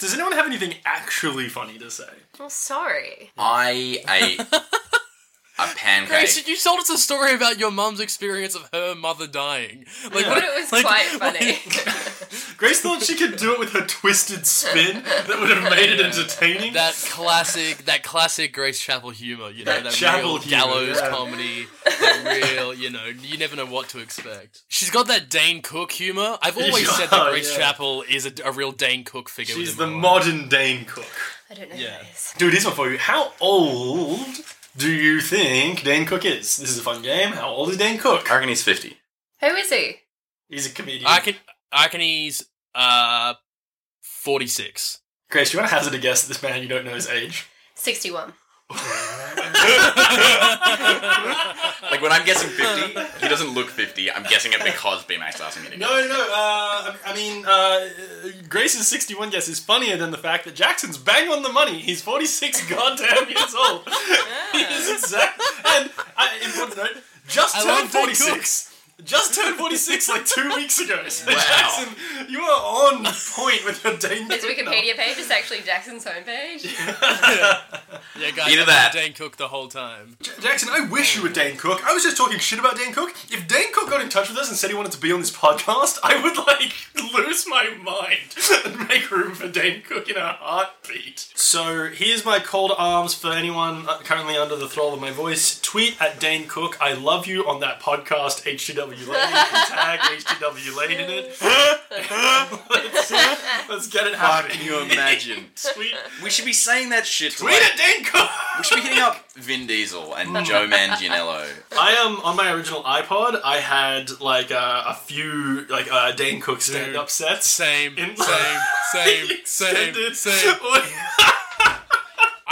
Does anyone have anything actually funny to say? Well, sorry. I ate a pancake. Grace, you told us a story about your mum's experience of her mother dying. Like, But it was like- quite funny. Grace thought she could do it with her twisted spin that would have made it entertaining. that classic, that classic Grace Chapel humor, you know, That that, Chapel real humor, gallows yeah. comedy, that real, you know, you never know what to expect. She's got that Dane Cook humor. I've always said that Grace yeah. Chapel is a, a real Dane Cook figure. She's the modern Dane Cook. I don't know Yeah. who that is. Dude, here's one for you. How old do you think Dane Cook is? This is a fun game. How old is Dane Cook? I reckon he's 50. Who is he? He's a comedian. I can, I can he's uh, forty six. Grace, do you want to hazard a guess at this man you don't know his age? 61. Like when I'm guessing 50, he doesn't look 50. I'm guessing it because B-Max asked me to No, guess. no. Uh, I mean, uh, Grace's 61 guess is funnier than the fact that Jackson's bang on the money. He's 46 goddamn years old. he is exact. And uh, important note, just I turned love Dane 46. Just turned 46 like two weeks ago. So Wow. Jackson, you are on point with your Dane His Cook Wikipedia page is actually Jackson's homepage. Yeah, guys, Either I've that. been Dane Cook the whole time. J- Jackson, I wish you were Dane Cook. I was just talking shit about Dane Cook. If Dane Cook got in touch with us and said he wanted to be on this podcast, I would like lose my mind and make room for Dane Cook in a heartbeat. So here's my call to arms for anyone uh, currently under the thrall of my voice. Tweet at Dane Cook. I love you on that podcast. HTW Lane. Tag HTW Lane in it. let's, let's get it happening. Can you imagine? Tweet, We should be saying that shit to like, at Dane Cook. We should be hitting up Vin Diesel and Joe Manganiello. I am on my original iPod. I had like uh, a few like uh, Dane Cook stand-up sets. Same, In- same, same, same, Extended. same.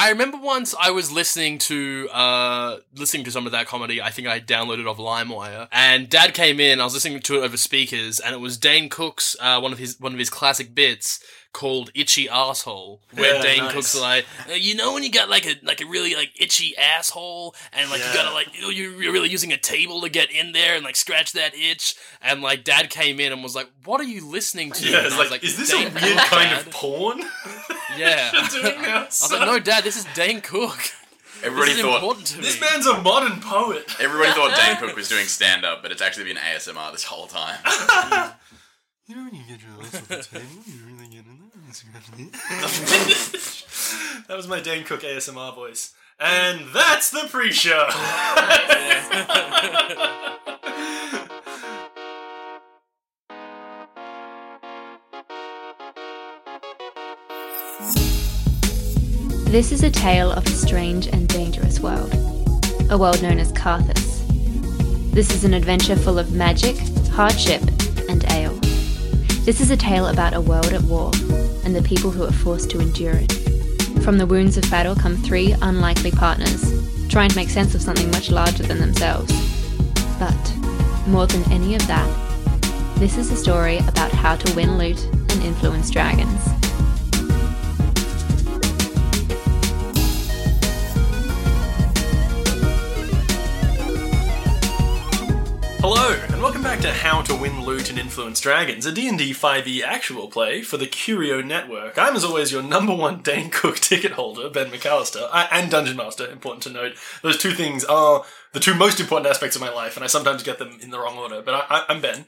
I remember once I was listening to uh listening to some of that comedy. I think I downloaded off LimeWire, and Dad came in. I was listening to it over speakers, and it was Dane Cook's uh, one of his one of his classic bits called "Itchy Asshole," where Yeah, Dane nice. Cook's like, uh, you know, when you got like a like a really like itchy asshole, and like you gotta like you know, you're really using a table to get in there and like scratch that itch, and like Dad came in and was like, "What are you listening to?" Yeah, And I was like, is this a weird Cook, kind Dad." of porn? Yeah. You're doing now, I was like, no, Dad, this is Dane Cook. Everybody this is thought important to This me. man's a modern poet. everybody thought Dane Cook was doing stand up, but it's actually been ASMR this whole time. You know when you get your ass off the table, you really get in there. that was my Dane Cook ASMR voice. And that's the pre-show. This is a tale of a strange and dangerous world, a world known as Carthus. This is an adventure full of magic, hardship, and ale. This is a tale about a world at war and the people who are forced to endure it. From the wounds of battle come three unlikely partners, trying to make sense of something much larger than themselves. But, more than any of that, this is a story about how to win loot and influence dragons. Hello, and welcome back to How to Win Loot and Influence Dragons, a D&D 5e E actual play for the Curio Network. I'm, as always, your number one Dane Cook ticket holder, Ben McAllister, I- and Dungeon Master, important to note. Those two things are the two most important aspects of my life, and I sometimes get them in the wrong order, but I- I'm Ben.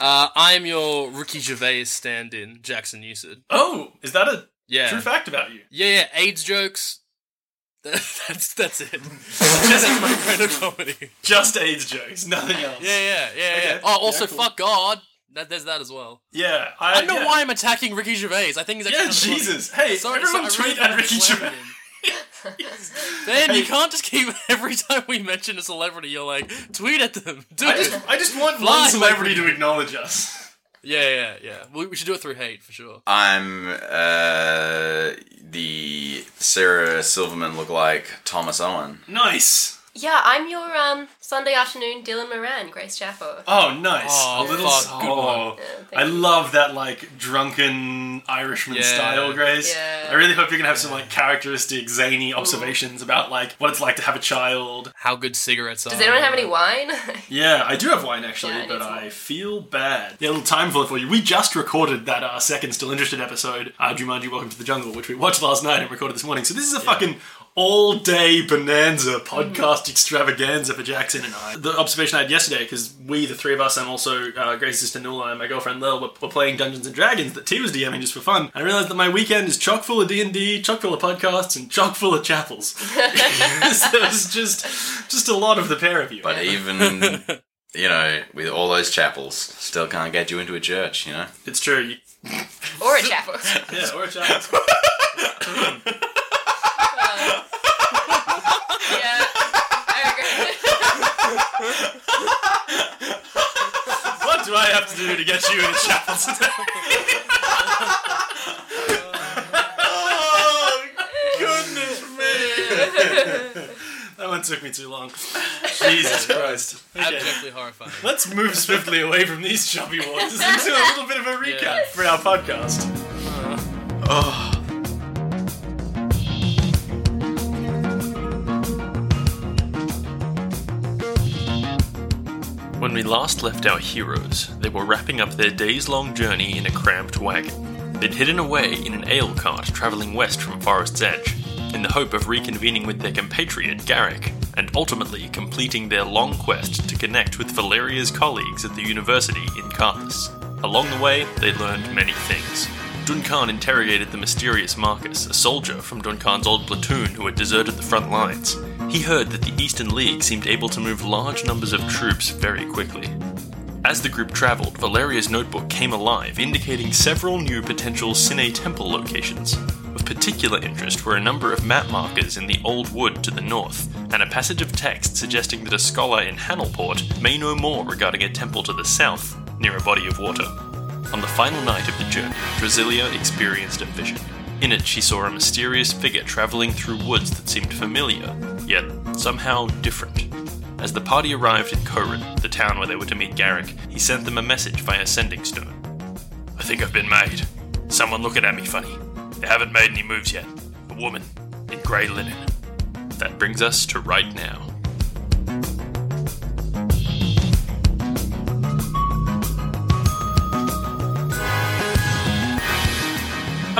Uh, I'm your Ricky Gervais stand-in, Jackson Newsted. Oh, is that a Yeah. true fact about you? Yeah, yeah, AIDS jokes. that's that's it. This is my kind of comedy. Just AIDS jokes, nothing else. Yeah, yeah, yeah, Okay. yeah. Oh, also, Yeah, cool. fuck God. That, there's that as well. Yeah, I, I don't know yeah. why I'm attacking Ricky Gervais. I think he's Yeah, actually funny. Jesus. Hey, Sorry, everyone sorry, really tweet at Ricky Gervais. Ben, you can't just keep every time we mention a celebrity, you're like, tweet at them. Do I just, I just want Fly, one celebrity to acknowledge us. Yeah, yeah, yeah. We, we should do it through hate for sure. I'm uh, the Sarah Silverman look like Thomas Owen. Nice. Yeah, I'm your um Sunday afternoon Dylan Moran, Grace Chapel. Oh, nice. Oh, a little. fuck, good oh, Yeah, thank I you. love that like drunken Irishman Yeah. style, Grace. Yeah. I really hope you're gonna have some like characteristic zany observations about like what it's like to have a child. How good cigarettes are. Does anyone have any wine? Yeah, I do have wine actually, Yeah, I need but some I more. feel bad. Yeah, a little time filler for you. We just recorded that uh, second Still Interested episode, uh, Jumanji Welcome to the Jungle, which we watched last night and recorded this morning. So this is a fucking all day bonanza podcast extravaganza for Jackson and I. The observation I had yesterday, because we, the three of us, and also uh, Grace's sister Nula and my girlfriend Lil, were, were playing Dungeons and Dragons that T was DMing just for fun. I realized that my weekend is chock full of D&D, chock full of podcasts, and chock full of chapels. so it's just, just a lot of the pair of you. But even, you know, with all those chapels, still can't get you into a church, you know? It's true. You, or a chapel? yeah, or a chapel. Yeah. What do I have to do to get you in a chapel today? oh, goodness me. that one took me too long. Jesus Christ. Okay. Abjectly horrifying. Let's move swiftly away from these chubby waters into a little bit of a recap Yeah. for our podcast. Uh. Oh. When we last left our heroes, they were wrapping up their days long journey in a cramped wagon. They'd hidden away in an ale cart travelling west from Forest's Edge, in the hope of reconvening with their compatriot Garrick, and ultimately completing their long quest to connect with Valeria's colleagues at the university in Carthus. Along the way, they learned many things. Duncan interrogated the mysterious Marcus, a soldier from Duncan's old platoon who had deserted the front lines. He heard that the Eastern League seemed able to move large numbers of troops very quickly. As the group travelled, Valeria's notebook came alive, indicating several new potential Cine Temple locations. Of particular interest were a number of map markers in the Old Wood to the north, and a passage of text suggesting that a scholar in Hanelport may know more regarding a temple to the south, near a body of water. On the final night of the journey, Drasilia experienced a vision. In it, she saw a mysterious figure travelling through woods that seemed familiar, yet somehow different. As the party arrived in Corin, the town where they were to meet Garrick, he sent them a message via sending stone. I think I've been made. Someone looking at me funny. They haven't made any moves yet. A woman in grey linen. That brings us to right now.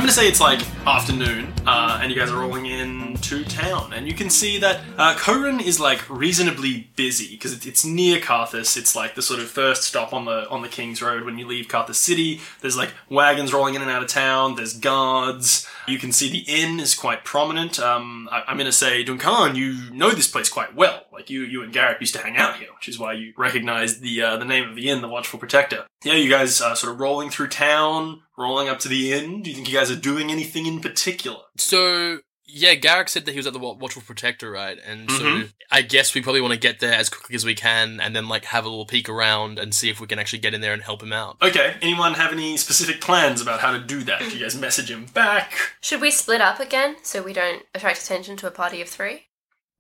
I'm gonna say it's like afternoon, uh, and you guys are rolling into town, and you can see that uh, is like reasonably busy because it, it's near Carthus. It's like the sort of first stop on the on the King's Road when you leave Carthus City. There's like wagons rolling in and out of town. There's guards. You can see the inn is quite prominent. Um, I, I'm gonna say Duncan, you know this place quite well. Like you, you and Garrick used to hang out here, which is why you recognize the uh, the name of the inn, the Watchful Protector. Yeah, you guys uh, sort of rolling through town, rolling up to the inn. Do you think you guys are doing anything in particular? So yeah, Garrick said that he was at the Watchful Protector, right? And so Mhm. I guess we probably want to get there as quickly as we can, and then like have a little peek around and see if we can actually get in there and help him out. Okay. Anyone have any specific plans about how to do that? Do you guys message him back? Should we split up again so we don't attract attention to a party of three?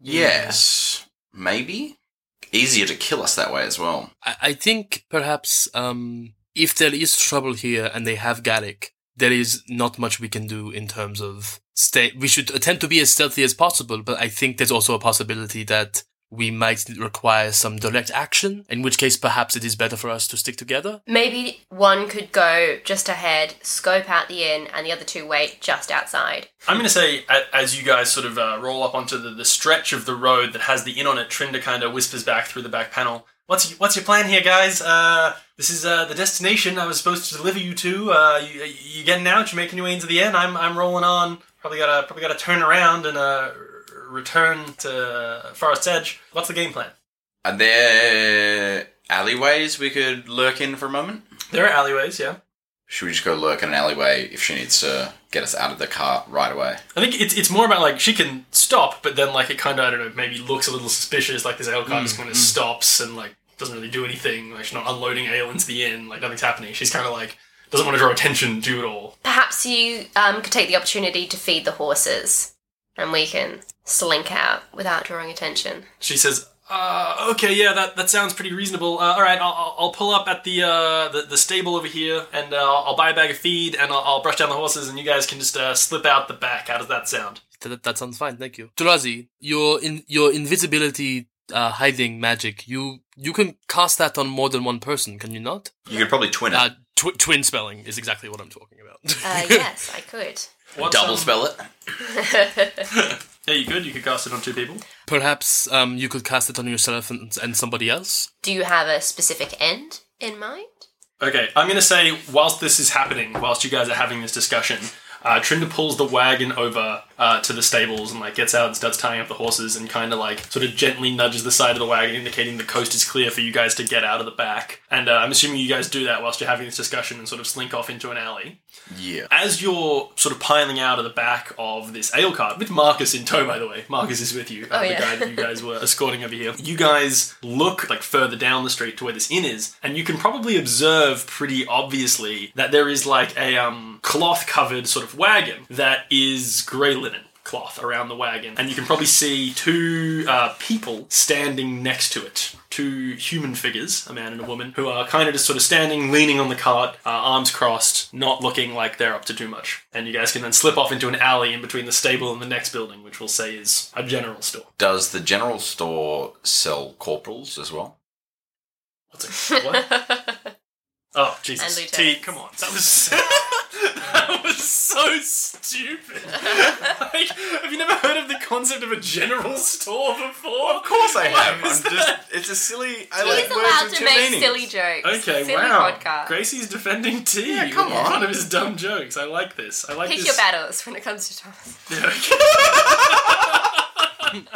Yes. Maybe? Easier to kill us that way as well. I, I think perhaps um, if there is trouble here and they have Garrick, there is not much we can do in terms of stay. We should attempt to be as stealthy as possible, but I think there's also a possibility that we might require some direct action, in which case perhaps it is better for us to stick together. Maybe one could go just ahead, scope out the inn, and the other two wait just outside. I'm going to say, as you guys sort of uh, roll up onto the, the stretch of the road that has the inn on it, Trinda kind of whispers back through the back panel. What's what's your plan here, guys? Uh, this is uh, the destination I was supposed to deliver you to. Uh, you, you getting out? You're making your way into the end. I'm I'm rolling on. Probably gotta probably gotta turn around and uh, return to Forest Edge. What's the game plan? Are there alleyways we could lurk in for a moment? There are alleyways, yeah. Should we just go lurk in an alleyway if she needs to get us out of the car right away? I think it's it's more about like she can stop, but then like it kind of I don't know maybe looks a little suspicious. Like this ale car just kind of stops and like doesn't really do anything. Like she's not unloading ale into the inn. Like nothing's happening. She's kind of like doesn't want to draw attention to it all. Perhaps you um, could take the opportunity to feed the horses. and we can slink out without drawing attention. She says, uh, okay, yeah, that, that sounds pretty reasonable. Uh, all right, I'll, I'll- I'll pull up at the, uh, the the stable over here, and uh, I'll, I'll buy a bag of feed, and I'll, I'll brush down the horses, and you guys can just uh, slip out the back. How does that sound? That, that sounds fine, thank you. Turazi, your in your invisibility uh, hiding magic, you you can cast that on more than one person, can you not? You could probably twin it. Uh, tw- twin spelling is exactly what I'm talking about. Uh, yes, I could. What's, Double um, spell it. Yeah, you could. You could cast it on two people. Perhaps um, you could cast it on yourself and, and somebody else. Do you have a specific end in mind? Okay, I'm gonna say whilst this is happening, whilst you guys are having this discussion, uh, Trinda pulls the wagon over uh, to the stables and like gets out and starts tying up the horses and kind of like sort of gently nudges the side of the wagon, indicating the coast is clear for you guys to get out of the back. And uh, I'm assuming you guys do that whilst you're having this discussion and sort of slink off into an alley. Yeah. As you're sort of piling out of the back of this ale cart, with Marcus in tow, by the way, Marcus is with you, uh, Oh, the yeah. guy that you guys were escorting over here. You guys look like further down the street to where this inn is, and you can probably observe pretty obviously that there is like a um, cloth covered sort of wagon that is grey linen cloth around the wagon, and you can probably see two uh, people standing next to it. Two human figures, a man and a woman, who are kind of just sort of standing, leaning on the cart, uh, arms crossed, not looking like they're up to too much. And you guys can then slip off into an alley in between the stable and the next building, which we'll say is a general store. Does the general store sell corporals as well? What's a, What? Oh, And Jesus. T, lieutenants. come on. That was that was so stupid. like, have you never heard of the concept of a general store before? Of course I have. I'm just, it's a silly. I He's like words allowed with to two make meanings. silly jokes. Okay, silly wow. podcast. Gracie's defending T Yeah, come with on. one of his dumb jokes. I like this. I like Pick this. your battles when it comes to Thomas. Yeah, okay.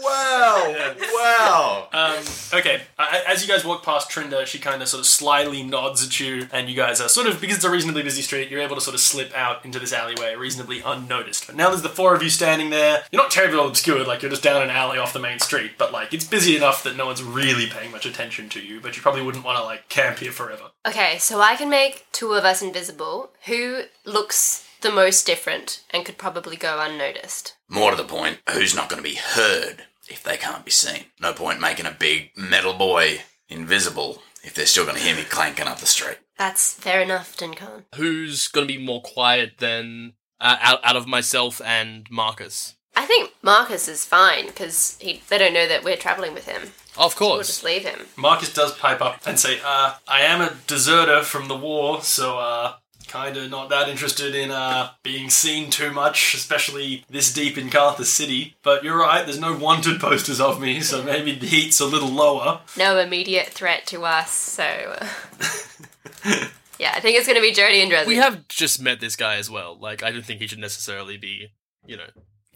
Wow! Wow! Um, okay, uh, as you guys walk past Trinda, she kind of sort of slyly nods at you, and you guys are sort of, because it's a reasonably busy street, you're able to sort of slip out into this alleyway reasonably unnoticed. But now there's the four of you standing there. You're not terribly well obscured, like you're just down an alley off the main street, but like it's busy enough that no one's really paying much attention to you, but you probably wouldn't want to like camp here forever. Okay, so I can make two of us invisible. Who looks the most different and could probably go unnoticed? More to the point, who's not going to be heard if they can't be seen? No point making a big metal boy invisible if they're still going to hear me clanking up the street. That's fair enough, Duncan. Who's gonna be more quiet than uh, out out of myself and Marcus? I think Marcus is fine because they don't know that we're traveling with him. Of course. We'll course. just leave him. Marcus does pipe up and say, uh, I am a deserter from the war, so, uh, kinda not that interested in, uh, being seen too much, especially this deep in Carthus City. But you're right, there's no wanted posters of me, so maybe the heat's a little lower. No immediate threat to us, so. uh, yeah, I think it's going to be Jody and Dresden. We have just met this guy as well. Like, I don't think he should necessarily be, you know,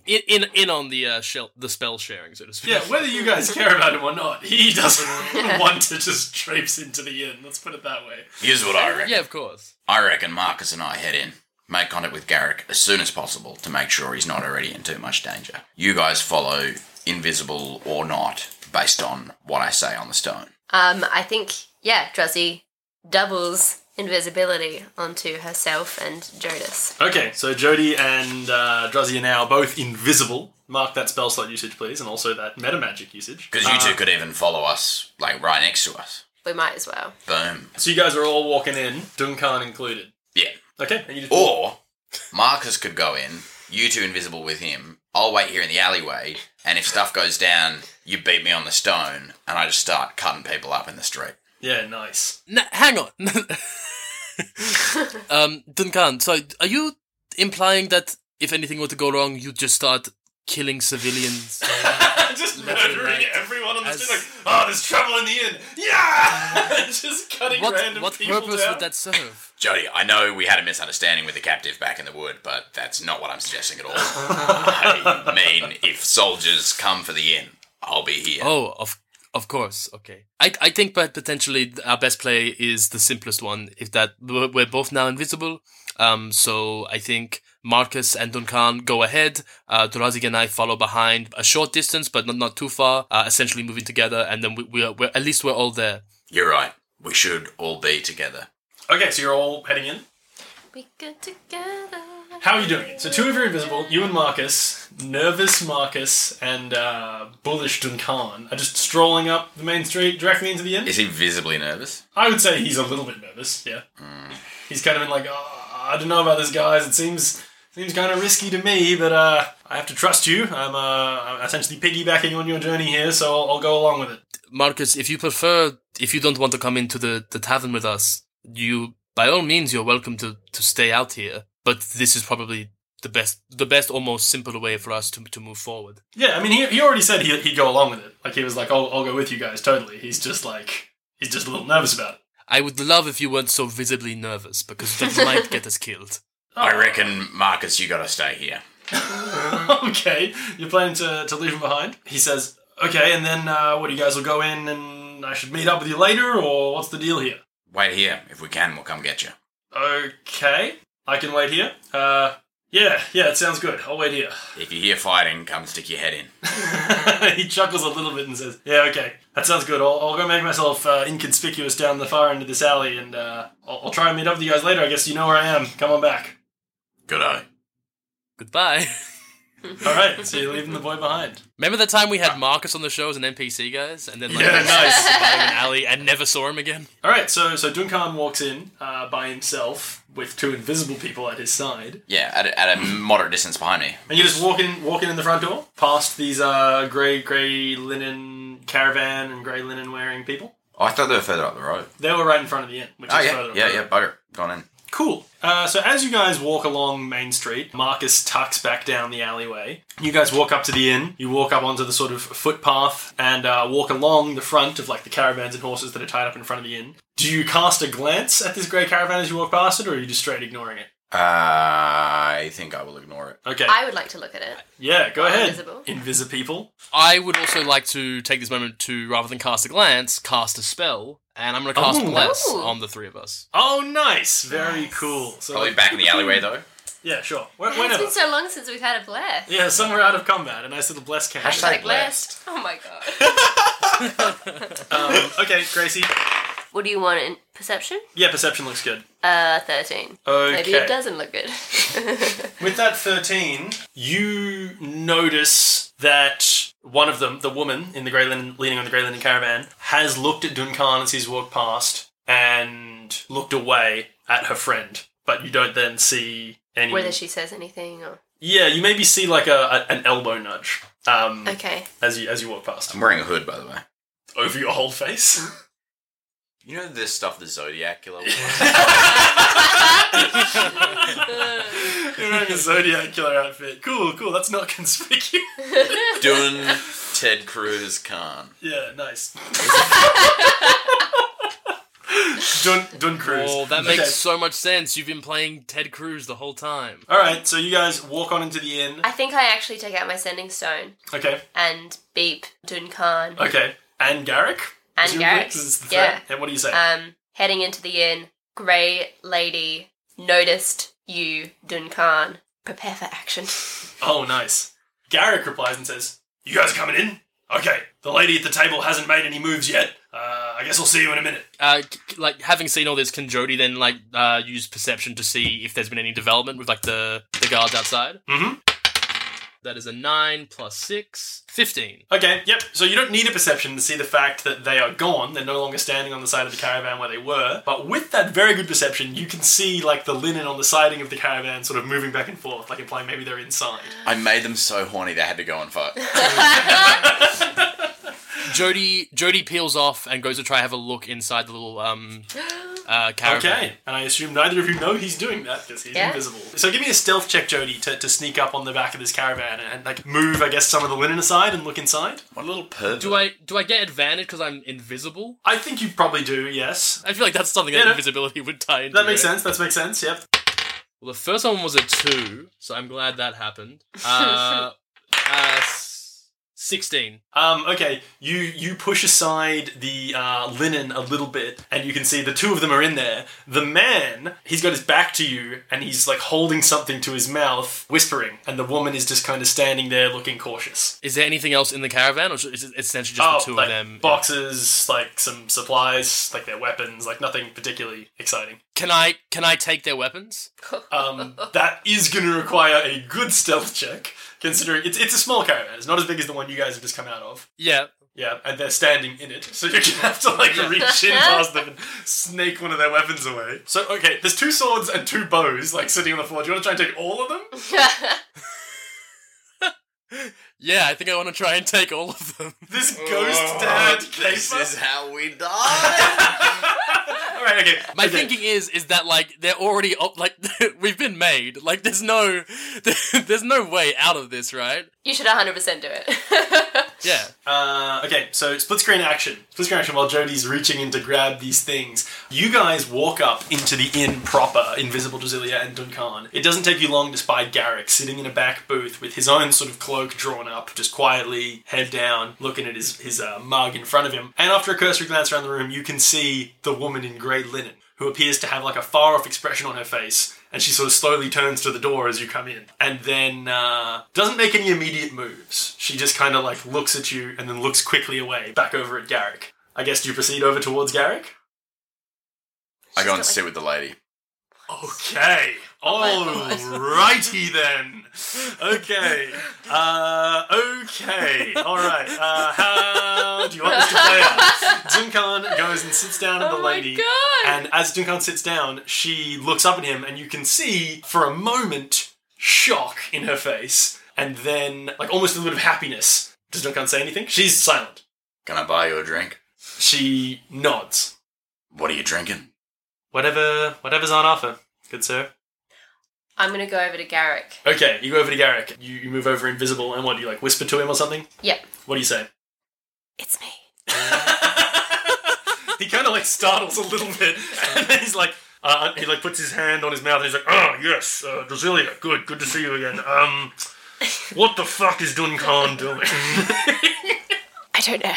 in in, in on the uh, shell, the spell sharing, so to speak. Yeah, whether you guys care about him or not, he doesn't want to just traipse into the inn, let's put it that way. Here's what I reckon. yeah, of course. I reckon Marcus and I head in, make contact with Garrick as soon as possible to make sure he's not already in too much danger. You guys follow, invisible or not, based on what I say on the stone. Um, I think, yeah, Druzzy doubles invisibility onto herself and Jodis. Okay, so Jody and uh, Druzzy are now both invisible. Mark that spell slot usage, please, and also that meta magic usage. Because you Uh, two could even follow us, like, right next to us. We might as well. Boom. So you guys are all walking in, Duncan included. Yeah. Okay, and you just Or Marcus could go in, you two invisible with him. I'll wait here in the alleyway, and if stuff goes down, you beat me on the stone, and I just start cutting people up in the street. Yeah, nice. N- hang on. um, Duncan, so are you implying that if anything were to go wrong, you'd just start killing civilians? just murdering right. everyone on the As- street, like, oh, there's trouble in the inn. Yeah, just cutting what random what people purpose down. would that serve? Jody, I know we had a misunderstanding with the captive back in the wood, but that's not what I'm suggesting at all. I mean, if soldiers come for the inn, I'll be here. Oh, of of course. Okay. I I think that potentially our best play is the simplest one. If that we're we're both now invisible. Um. So I think Marcus and Duncan go ahead. Uh, Durazi and I follow behind a short distance, but not not too far. Uh, essentially moving together, and then we we are we're, at least we're all there. You're right. We should all be together. Okay, so you're all heading in. We good together. How how are you doing it? So two of you are invisible. You and Marcus, nervous Marcus, and uh, bullish Duncan are just strolling up the main street directly into the inn. Is he visibly nervous? I would say he's a little bit nervous. Yeah, he's kind of been like, oh, I don't know about this, guys. It seems seems kind of risky to me, but uh, I have to trust you. I'm, uh, I'm essentially piggybacking on your journey here, so I'll, I'll go along with it. Marcus, if you prefer, if you don't want to come into the, the tavern with us, you by all means you're welcome to, to stay out here. But this is probably the best, the best, almost simpler way for us to to move forward. Yeah, I mean, he, he already said he, he'd go along with it. Like he was like, I'll, I'll go with you guys totally. He's just like he's just a little nervous about it. I would love if you weren't so visibly nervous because that might get us killed. I reckon, Marcus, you gotta stay here. okay, you're planning to, to leave him behind? He says, okay, and then uh, what, you guys will go in and I should meet up with you later, or what's the deal here? Wait here. If we can, we'll come get you. Okay, I can wait here. Uh, yeah, yeah, it sounds good. I'll wait here. If you hear fighting, come stick your head in. he chuckles a little bit and says, yeah, okay, that sounds good. I'll, I'll go make myself uh, inconspicuous down the far end of this alley, and uh, I'll, I'll try and meet up with you guys later. I guess you know where I am. Come on back. Good eye. Goodbye. All right, so you're leaving the boy behind. Remember the time we had Marcus on the show as an NPC, guys, and then like Yeah, nice. by him in an alley and never saw him again. All right, so so Duncan walks in uh, by himself with two invisible people at his side, Yeah, at a, at a moderate distance behind me. and you're just walk in, walk in in the front door, past these uh, grey grey linen caravan and grey linen wearing people. Oh, I thought they were further up the road. They were right in front of the inn, which Oh is yeah, further. up yeah, the yeah. Bugger, gone in. Cool. Uh, so as you guys walk along Main Street, Marcus tucks back down the alleyway. You guys walk up to the inn. You walk up onto the sort of footpath and uh, walk along the front of like the caravans and horses that are tied up in front of the inn. Do you cast a glance at this grey caravan as you walk past it, or are you just straight ignoring it? Uh, I think I will ignore it. Okay. I would like to look at it. yeah, go ahead. Invisible. Invisible people. I would also like to take this moment to, rather than cast a glance, cast a spell, and I'm going to cast Oh. Bless Ooh. on the three of us. Oh, nice. Very cool. So, Probably back in the alleyway though. yeah, sure. Wh- It's Whenever. been so long since we've had a bless. Yeah, somewhere out of combat. A nice little bless can. Hashtag Like blessed. blessed. Oh my god. Um, okay, Gracie. what do you want in perception? Yeah, perception looks good. Uh, thirteen. Okay. Maybe it doesn't look good. With that 13, you notice that one of them, the woman in the grey linen, leaning on the grey linen caravan, has looked at Duncan as he's walked past and looked away at her friend. But you don't then see any. Whether she says anything or Yeah, you maybe see like a, a an elbow nudge um, okay. as you as you walk past I'm wearing a hood, by the way. over your whole face. You know the stuff the Zodiac killer was? You're wearing a Zodiac killer outfit. Cool, cool. That's not conspicuous. Doing Ted Cruz Khan. Yeah, nice. Dun Dun Cruise. Oh, that Okay. makes so much sense. You've been playing Ted Cruz the whole time. All right, so you guys walk on into the inn. I think I actually take out my sending stone Okay, and beep Duncan okay. And Garrick. And presumably, Garrick. 'cause the Yeah. threat. Yeah. What do you say? Um, heading into the inn, Grey Lady noticed you, Duncan. Prepare for action. oh, nice. Garrick replies and says, "You guys are coming in? Okay. The lady at the table hasn't made any moves yet. Uh, I guess I'll see you in a minute." Uh, c- c- like having seen all this, can Jody then like uh, use perception to see if there's been any development with like the the guards outside? Mhm. That is a nine plus six, 15. Okay, yep. So you don't need a perception to see the fact that they are gone. They're no longer standing on the side of the caravan where they were. But with that very good perception, you can see like the linen on the siding of the caravan sort of moving back and forth, like implying maybe they're inside. I made them so horny they had to go and fight. Jody Jody peels off and goes to try have a look inside the little um uh caravan. Okay, and I assume neither of you know he's doing that because he's Yeah. invisible. So give me a stealth check, Jody, to, to sneak up on the back of this caravan and, and, like move, I guess, some of the linen aside and look inside. What a little pervert. Do I do I get advantage because I'm invisible? I think you probably do. Yes, I feel like that's something Yeah, that no. invisibility would tie into. that makes it. sense. That makes sense. Yep. Well, the first one was a two, so I'm glad that happened. Uh, uh, s- 16. Um, okay, you you push aside the uh, linen a little bit, and you can see the two of them are in there. The man, he's got his back to you, and he's like holding something to his mouth, whispering, and the woman is just kind of standing there looking cautious. Is there anything else in the caravan, or is it essentially just the two Oh, like of them? boxes, like some supplies, like their weapons, like nothing particularly exciting. Can I can I take their weapons? Um, that is going to require a good stealth check, considering it's it's a small caravan. It's not as big as the one you guys have just come out of. Yeah. Yeah, and they're standing in it, so you're gonna have to like reach in past them and snake one of their weapons away. So okay, there's two swords and two bows like sitting on the floor. Do you want to try and take all of them? Yeah, I think I want to try and take all of them. This oh, ghost dad This caper. is how we die. All right, okay. My okay. thinking is is that like they're already op- like we've been made. Like there's no there's no way out of this, right? You should 100% do it. Yeah. Uh, okay, so split screen action. Split screen action while Jody's reaching in to grab these things. You guys walk up into the inn proper, Invisible Drasilia and Duncan. It doesn't take you long to spy Garrick sitting in a back booth with his own sort of cloak drawn up, just quietly, head down, looking at his, his uh, mug in front of him. And after a cursory glance around the room, you can see the woman in grey linen, who appears to have like a far off expression on her face. And she sort of slowly turns to the door as you come in, and then uh, doesn't make any immediate moves. She just kind of like looks at you and then looks quickly away, back over at Garrick. I guess do you proceed over towards Garrick? I go and got, sit with the lady. Okay. my righty then. Okay. Uh, okay. All right. Uh, how do you want this to play out? Duncan goes and sits down at the Oh my lady. God. And as Duncan sits down, she looks up at him, and you can see for a moment shock in her face, and then like almost a little bit of happiness. Does Duncan say anything? She's silent. Can I buy you a drink? She nods. What are you drinking? Whatever, whatever's on offer, good sir. I'm going to go over to Garrick. Okay, you go over to Garrick. You, you move over invisible, and what do you like whisper to him or something? Yep. What do you say? It's me. he kind of like startles a little bit, and then he's like, uh, he like puts his hand on his mouth, and he's like, "Oh yes, uh, Drasilia, good, good to see you again. Um, what the fuck is Duncan doing?" I don't know.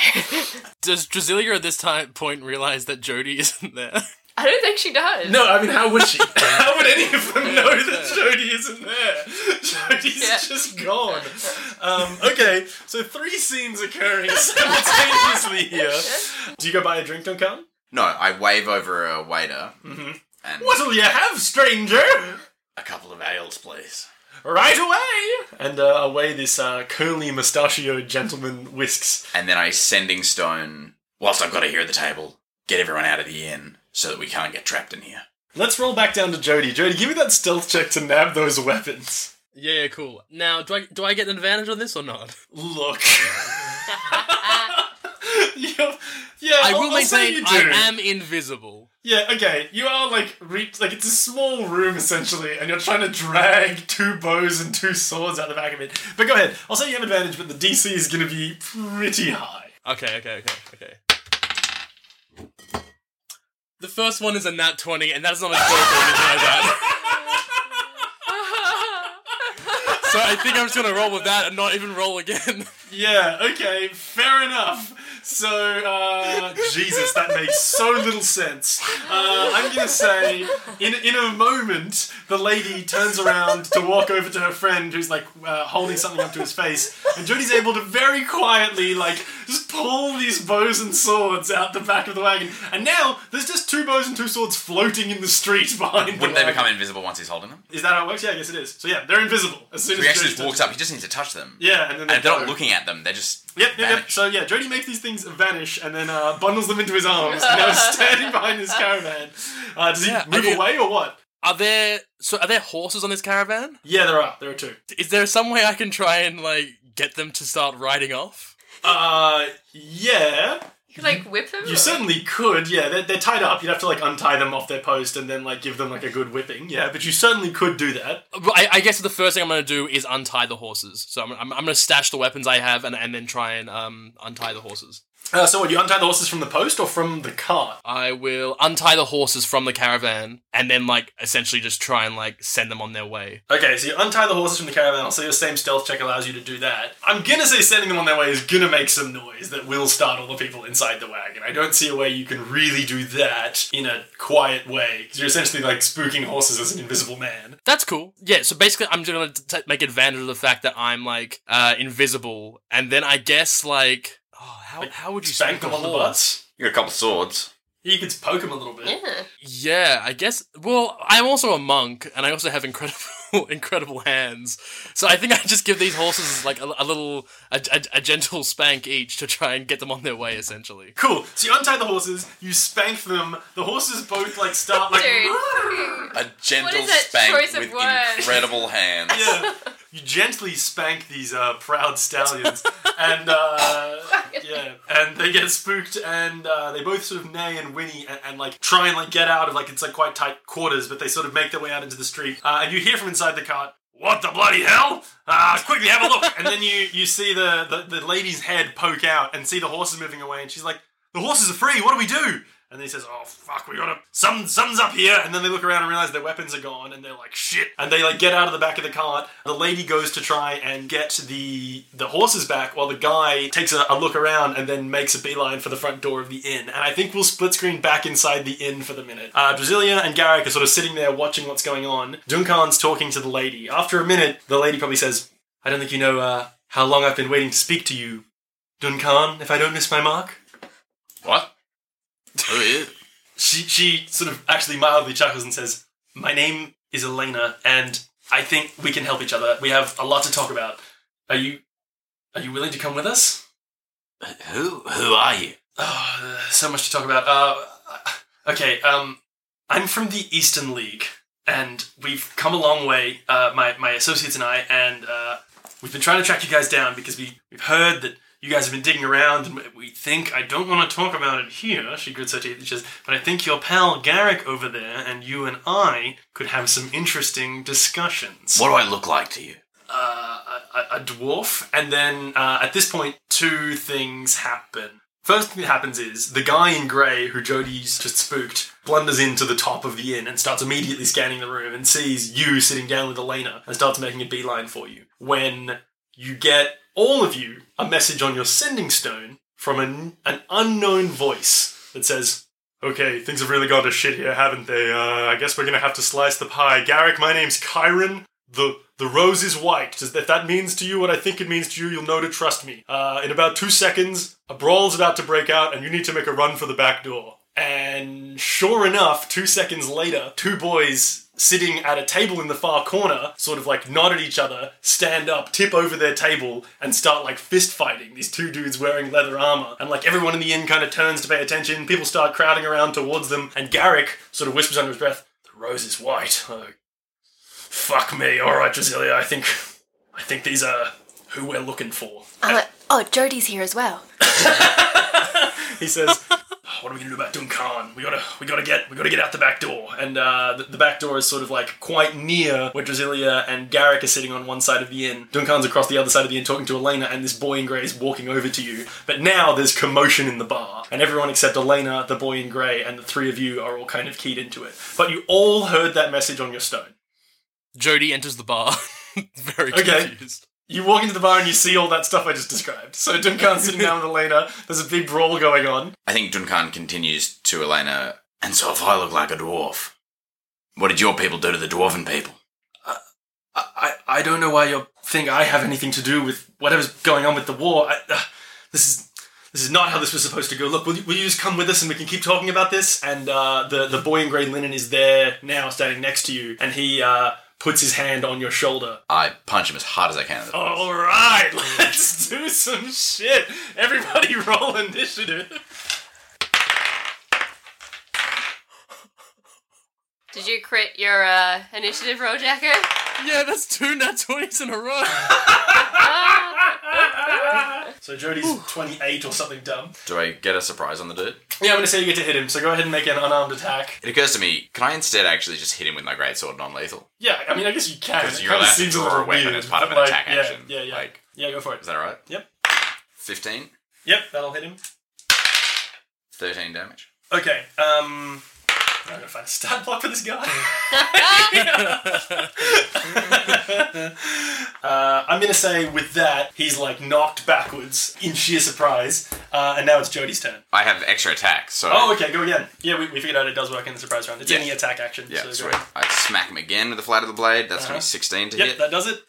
Does Drasilia at this time point realize that Jody isn't there? I don't think she does. no, I mean, how would she? How would any of them know that Jody isn't there? Jody's Yeah. just gone. Um, okay, so three scenes occurring simultaneously here. Do you go buy a drink, Duncan? No, I wave over a waiter Mm-hmm. and What'll you have, stranger? a couple of ales, please. Right away! And uh, away this uh, curly mustachioed gentleman whisks. And then I sending stone. Whilst I've got it here at the table, get everyone out of the inn so that we can't get trapped in here. Let's roll back down to Jody. Jody, give me that stealth check to nab those weapons. Yeah, yeah, cool. Now, do I do I get an advantage on this or not? Look. yeah, yeah, I I'll- will I'll say maintain you do. I am invisible. Yeah, okay. You are like reach like it's a small room essentially, and you're trying to drag two bows and two swords out the back of it. But go ahead. I'll say you have advantage, but the DC is going to be pretty high. Okay, okay, okay, okay. The first one is a nat 20, and that's not a joke or anything like that. So I think I'm just gonna roll with that and not even roll again. Yeah, okay, fair enough. So, uh, Jesus, that makes so little sense. Uh, I'm gonna say, in, in a moment, the lady turns around to walk over to her friend who's like uh, holding something up to his face, and Jody's able to very quietly, like, just pull these bows and swords out the back of the wagon. And now, there's just two bows and two swords floating in the street behind the Wouldn't they wagon. become invisible once he's holding them? Is that how it works? Yeah, I guess it is. So, yeah, they're invisible as soon So as he actually Jody just touches walks up. He just needs to touch them. Yeah, and then And if they're go. not looking at them, they're just Yep, yep, yep. vanish. So yeah, Jody makes these things vanish and then uh, bundles them into his arms. and now is standing behind his caravan. Uh, does he Yeah, move I do- away or what? Are there so are there horses on this caravan? Yeah, there are. There are two. Is there some way I can try and like get them to start riding off? Uh, yeah. You could, like whip him? You or- certainly could. Yeah, they're, they're tied up. You'd have to like untie them off their post and then like give them like a good whipping. Yeah, but you certainly could do that. I, I guess the first thing I'm gonna do is untie the horses. So I'm, I'm, I'm gonna stash the weapons I have and, and then try and um untie the horses. Uh, so what, you untie the horses from the post or from the cart? I will untie the horses from the caravan and then, like, essentially just try and, like, send them on their way. Okay, so you untie the horses from the caravan. I'll say your same stealth check allows you to do that. I'm gonna say sending them on their way is gonna make some noise that will startle the people inside the wagon. I don't see a way you can really do that in a quiet way because you're essentially like spooking horses as an invisible man. That's cool. Yeah, so basically, I'm just gonna t- make advantage of the fact that I'm, like, uh, invisible, and then I guess, like, how, how would you Spank them on the butts. You got a couple swords. You could poke them a little bit. Yeah. Yeah, I guess. Well, I'm also a monk, and I also have incredible, incredible hands. So I think I just give these horses like a, a little, a, a, a gentle spank each to try and get them on their way. Essentially, Cool. So you untie the horses, you spank them. The horses both like start like. Dude. A gentle spank choice with words? incredible hands. Yeah. You gently spank these uh, proud stallions, and uh, yeah, and they get spooked, and uh, they both sort of neigh and whinny, and, and like try and like get out of like it's like quite tight quarters, but they sort of make their way out into the street, uh, and you hear from inside the cart. What the bloody hell? Uh, quickly have a look. And then you, you see the, the, the lady's head poke out and see the horses moving away. And she's like, The horses are free. What do we do? And then he says, "Oh fuck, we gotta some something's up here." And then they look around and realize their weapons are gone, and they're like, "Shit!" And they like get out of the back of the cart. The lady goes to try and get the the horses back, while the guy takes a, a look around and then makes a beeline for the front door of the inn. And I think we'll split screen back inside the inn for the minute. Uh, Drasilia and Garrick are sort of sitting there watching what's going on. Duncan's talking to the lady. After a minute, the lady probably says, "I don't think you know uh, how long I've been waiting to speak to you, Duncan. If I don't miss my mark." What? Who is? she she sort of actually mildly chuckles and says, "My name is Elena, and I think we can help each other. We have a lot to talk about. Are you are you willing to come with us? Who? Who are you? Oh, so much to talk about. Uh, okay, um, I'm from the Eastern League, and we've come a long way. Uh, my my associates and I, and uh, we've been trying to track you guys down because we we've heard that." You guys have been digging around, and we think I don't want to talk about it here. She grits her teeth and says, "But I think your pal Garrick over there and you and I could have some interesting discussions." What do I look like to you? uh, a, a dwarf, and then uh, at this point, two things happen. First thing that happens is the guy in grey who Jody's just spooked blunders into the top of the inn and starts immediately scanning the room and sees you sitting down with Elena and starts making a beeline for you. When you get all of you a message on your sending stone from an, an unknown voice that says, Okay, things have really gone to shit here, haven't they? Uh, I guess we're gonna have to slice the pie. Garrick, my name's Kyron. The the rose is white. Does if that means to you what I think it means to you, you'll know to trust me. Uh, in about two seconds, a brawl's about to break out, and you need to make a run for the back door. And sure enough, two seconds later, two boys sitting at a table in the far corner, sort of like nod at each other, stand up, tip over their table, and start like fist fighting. These two dudes wearing leather armor. And like everyone in the inn kind of turns to pay attention. People start crowding around towards them, and Garrick sort of whispers under his breath, The rose is white. Oh, fuck me. Alright, Drasilia, I think I think these are who we're looking for. Like, oh, Jody's here as well. he says, "What are we gonna do about Duncan? We gotta, we gotta get, we gotta get out the back door." And uh, the, the back door is sort of like quite near where Drasilia and Garrick are sitting on one side of the inn. Duncan's across the other side of the inn talking to Elena, and this boy in grey is walking over to you. But now there's commotion in the bar, and everyone except Elena, the boy in grey, and the three of you are all kind of keyed into it. But you all heard that message on your stone. Jody enters the bar, very Okay. confused. You walk into the bar and you see all that stuff I just described. So Duncan's sitting down with Elena. There's a big brawl going on. I think Duncan continues to Elena. And so, if I look like a dwarf, what did your people do to the dwarven people? I, I, I don't know why you think I have anything to do with whatever's going on with the war. I, uh, this is this is not how this was supposed to go. Look, will you, will you just come with us and we can keep talking about this? And uh, the the boy in grey linen is there now, standing next to you, and he uh, puts his hand on your shoulder. I punch him as hard as I can. All right, let's do some shit. Everybody, roll initiative. Did you crit your uh, initiative roll, Jacker? Yeah, that's two nat twenties in a row. So Jody's twenty eight or something dumb. Do I get a surprise on the dude? Yeah, I'm gonna say you get to hit him. So go ahead and make an unarmed attack. It occurs to me, can I instead actually just hit him with my greatsword non-lethal? Yeah, I mean, I guess you can. Because you're allowed to a draw a weapon weird, as part of an like, attack yeah, action. Yeah, yeah, Like- yeah. Go for it. Is that right? Yep. 15? Yep, that'll hit him. 13 damage. Okay, um. I'm gonna find a stat block for this guy. uh, I'm gonna say with that, he's like knocked backwards in sheer surprise, uh, and now it's Jody's turn. I have extra attack, so. Oh, okay, go again. Yeah, we, we figured out it does work in the surprise round. It's Yeah. any attack action. Yeah, so go sweet. ahead. I smack him again with the flat of the blade. That's Uh-huh. going to be 16 to Yep, hit. that does it.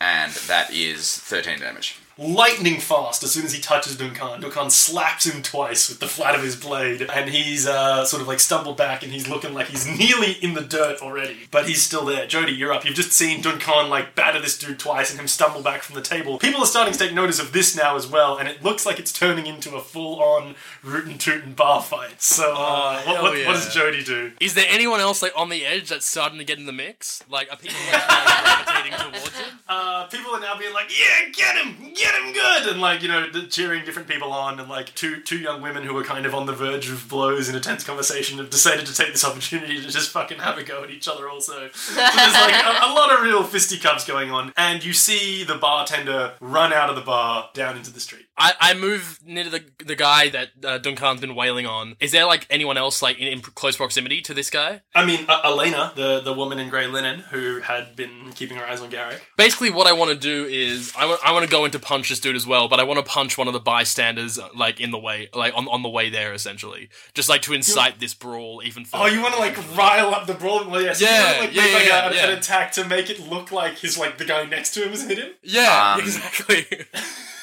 And that is 13 damage. Lightning fast as soon as he touches Duncan. Duncan slaps him twice with the flat of his blade, and he's uh, sort of like stumbled back and he's looking like he's nearly in the dirt already. But he's still there. Jody, you're up. You've just seen Duncan like batter this dude twice and him stumble back from the table. People are starting to take notice of this now as well, and it looks like it's turning into a full on rootin' tootin' bar fight. So, uh, what, hell what, what does. Jody do? Is there anyone else like on the edge that's starting to get in the mix? Like, are people like, like, gravitating towards it? uh, people are now being like, "Yeah, get him, get him good," and like you know, cheering different people on, and like two two young women who are kind of on the verge of blows in a tense conversation have decided to take this opportunity to just fucking have a go at each other. Also, so there's like a, a lot of real fisticuffs going on, and you see the bartender run out of the bar down into the street. I, I move near to the the guy that uh, Duncan's been wailing on. Is there like anyone else like in, in close proximity to this guy? I mean, uh, Elena, the the woman in grey linen who had been keeping her eyes on Garrick. Basically, what I want to do is I want I want to go into punch this dude as well, but I want to punch one of the bystanders uh, like in the way, like on, on the way there, essentially, just like to incite this brawl even further. Oh, you want to like rile up the brawl? Well, yes. Yeah, you want to like yeah, make like yeah, a, yeah. an attack to make it look like his like the guy next to him has hit him. yeah, Um, exactly.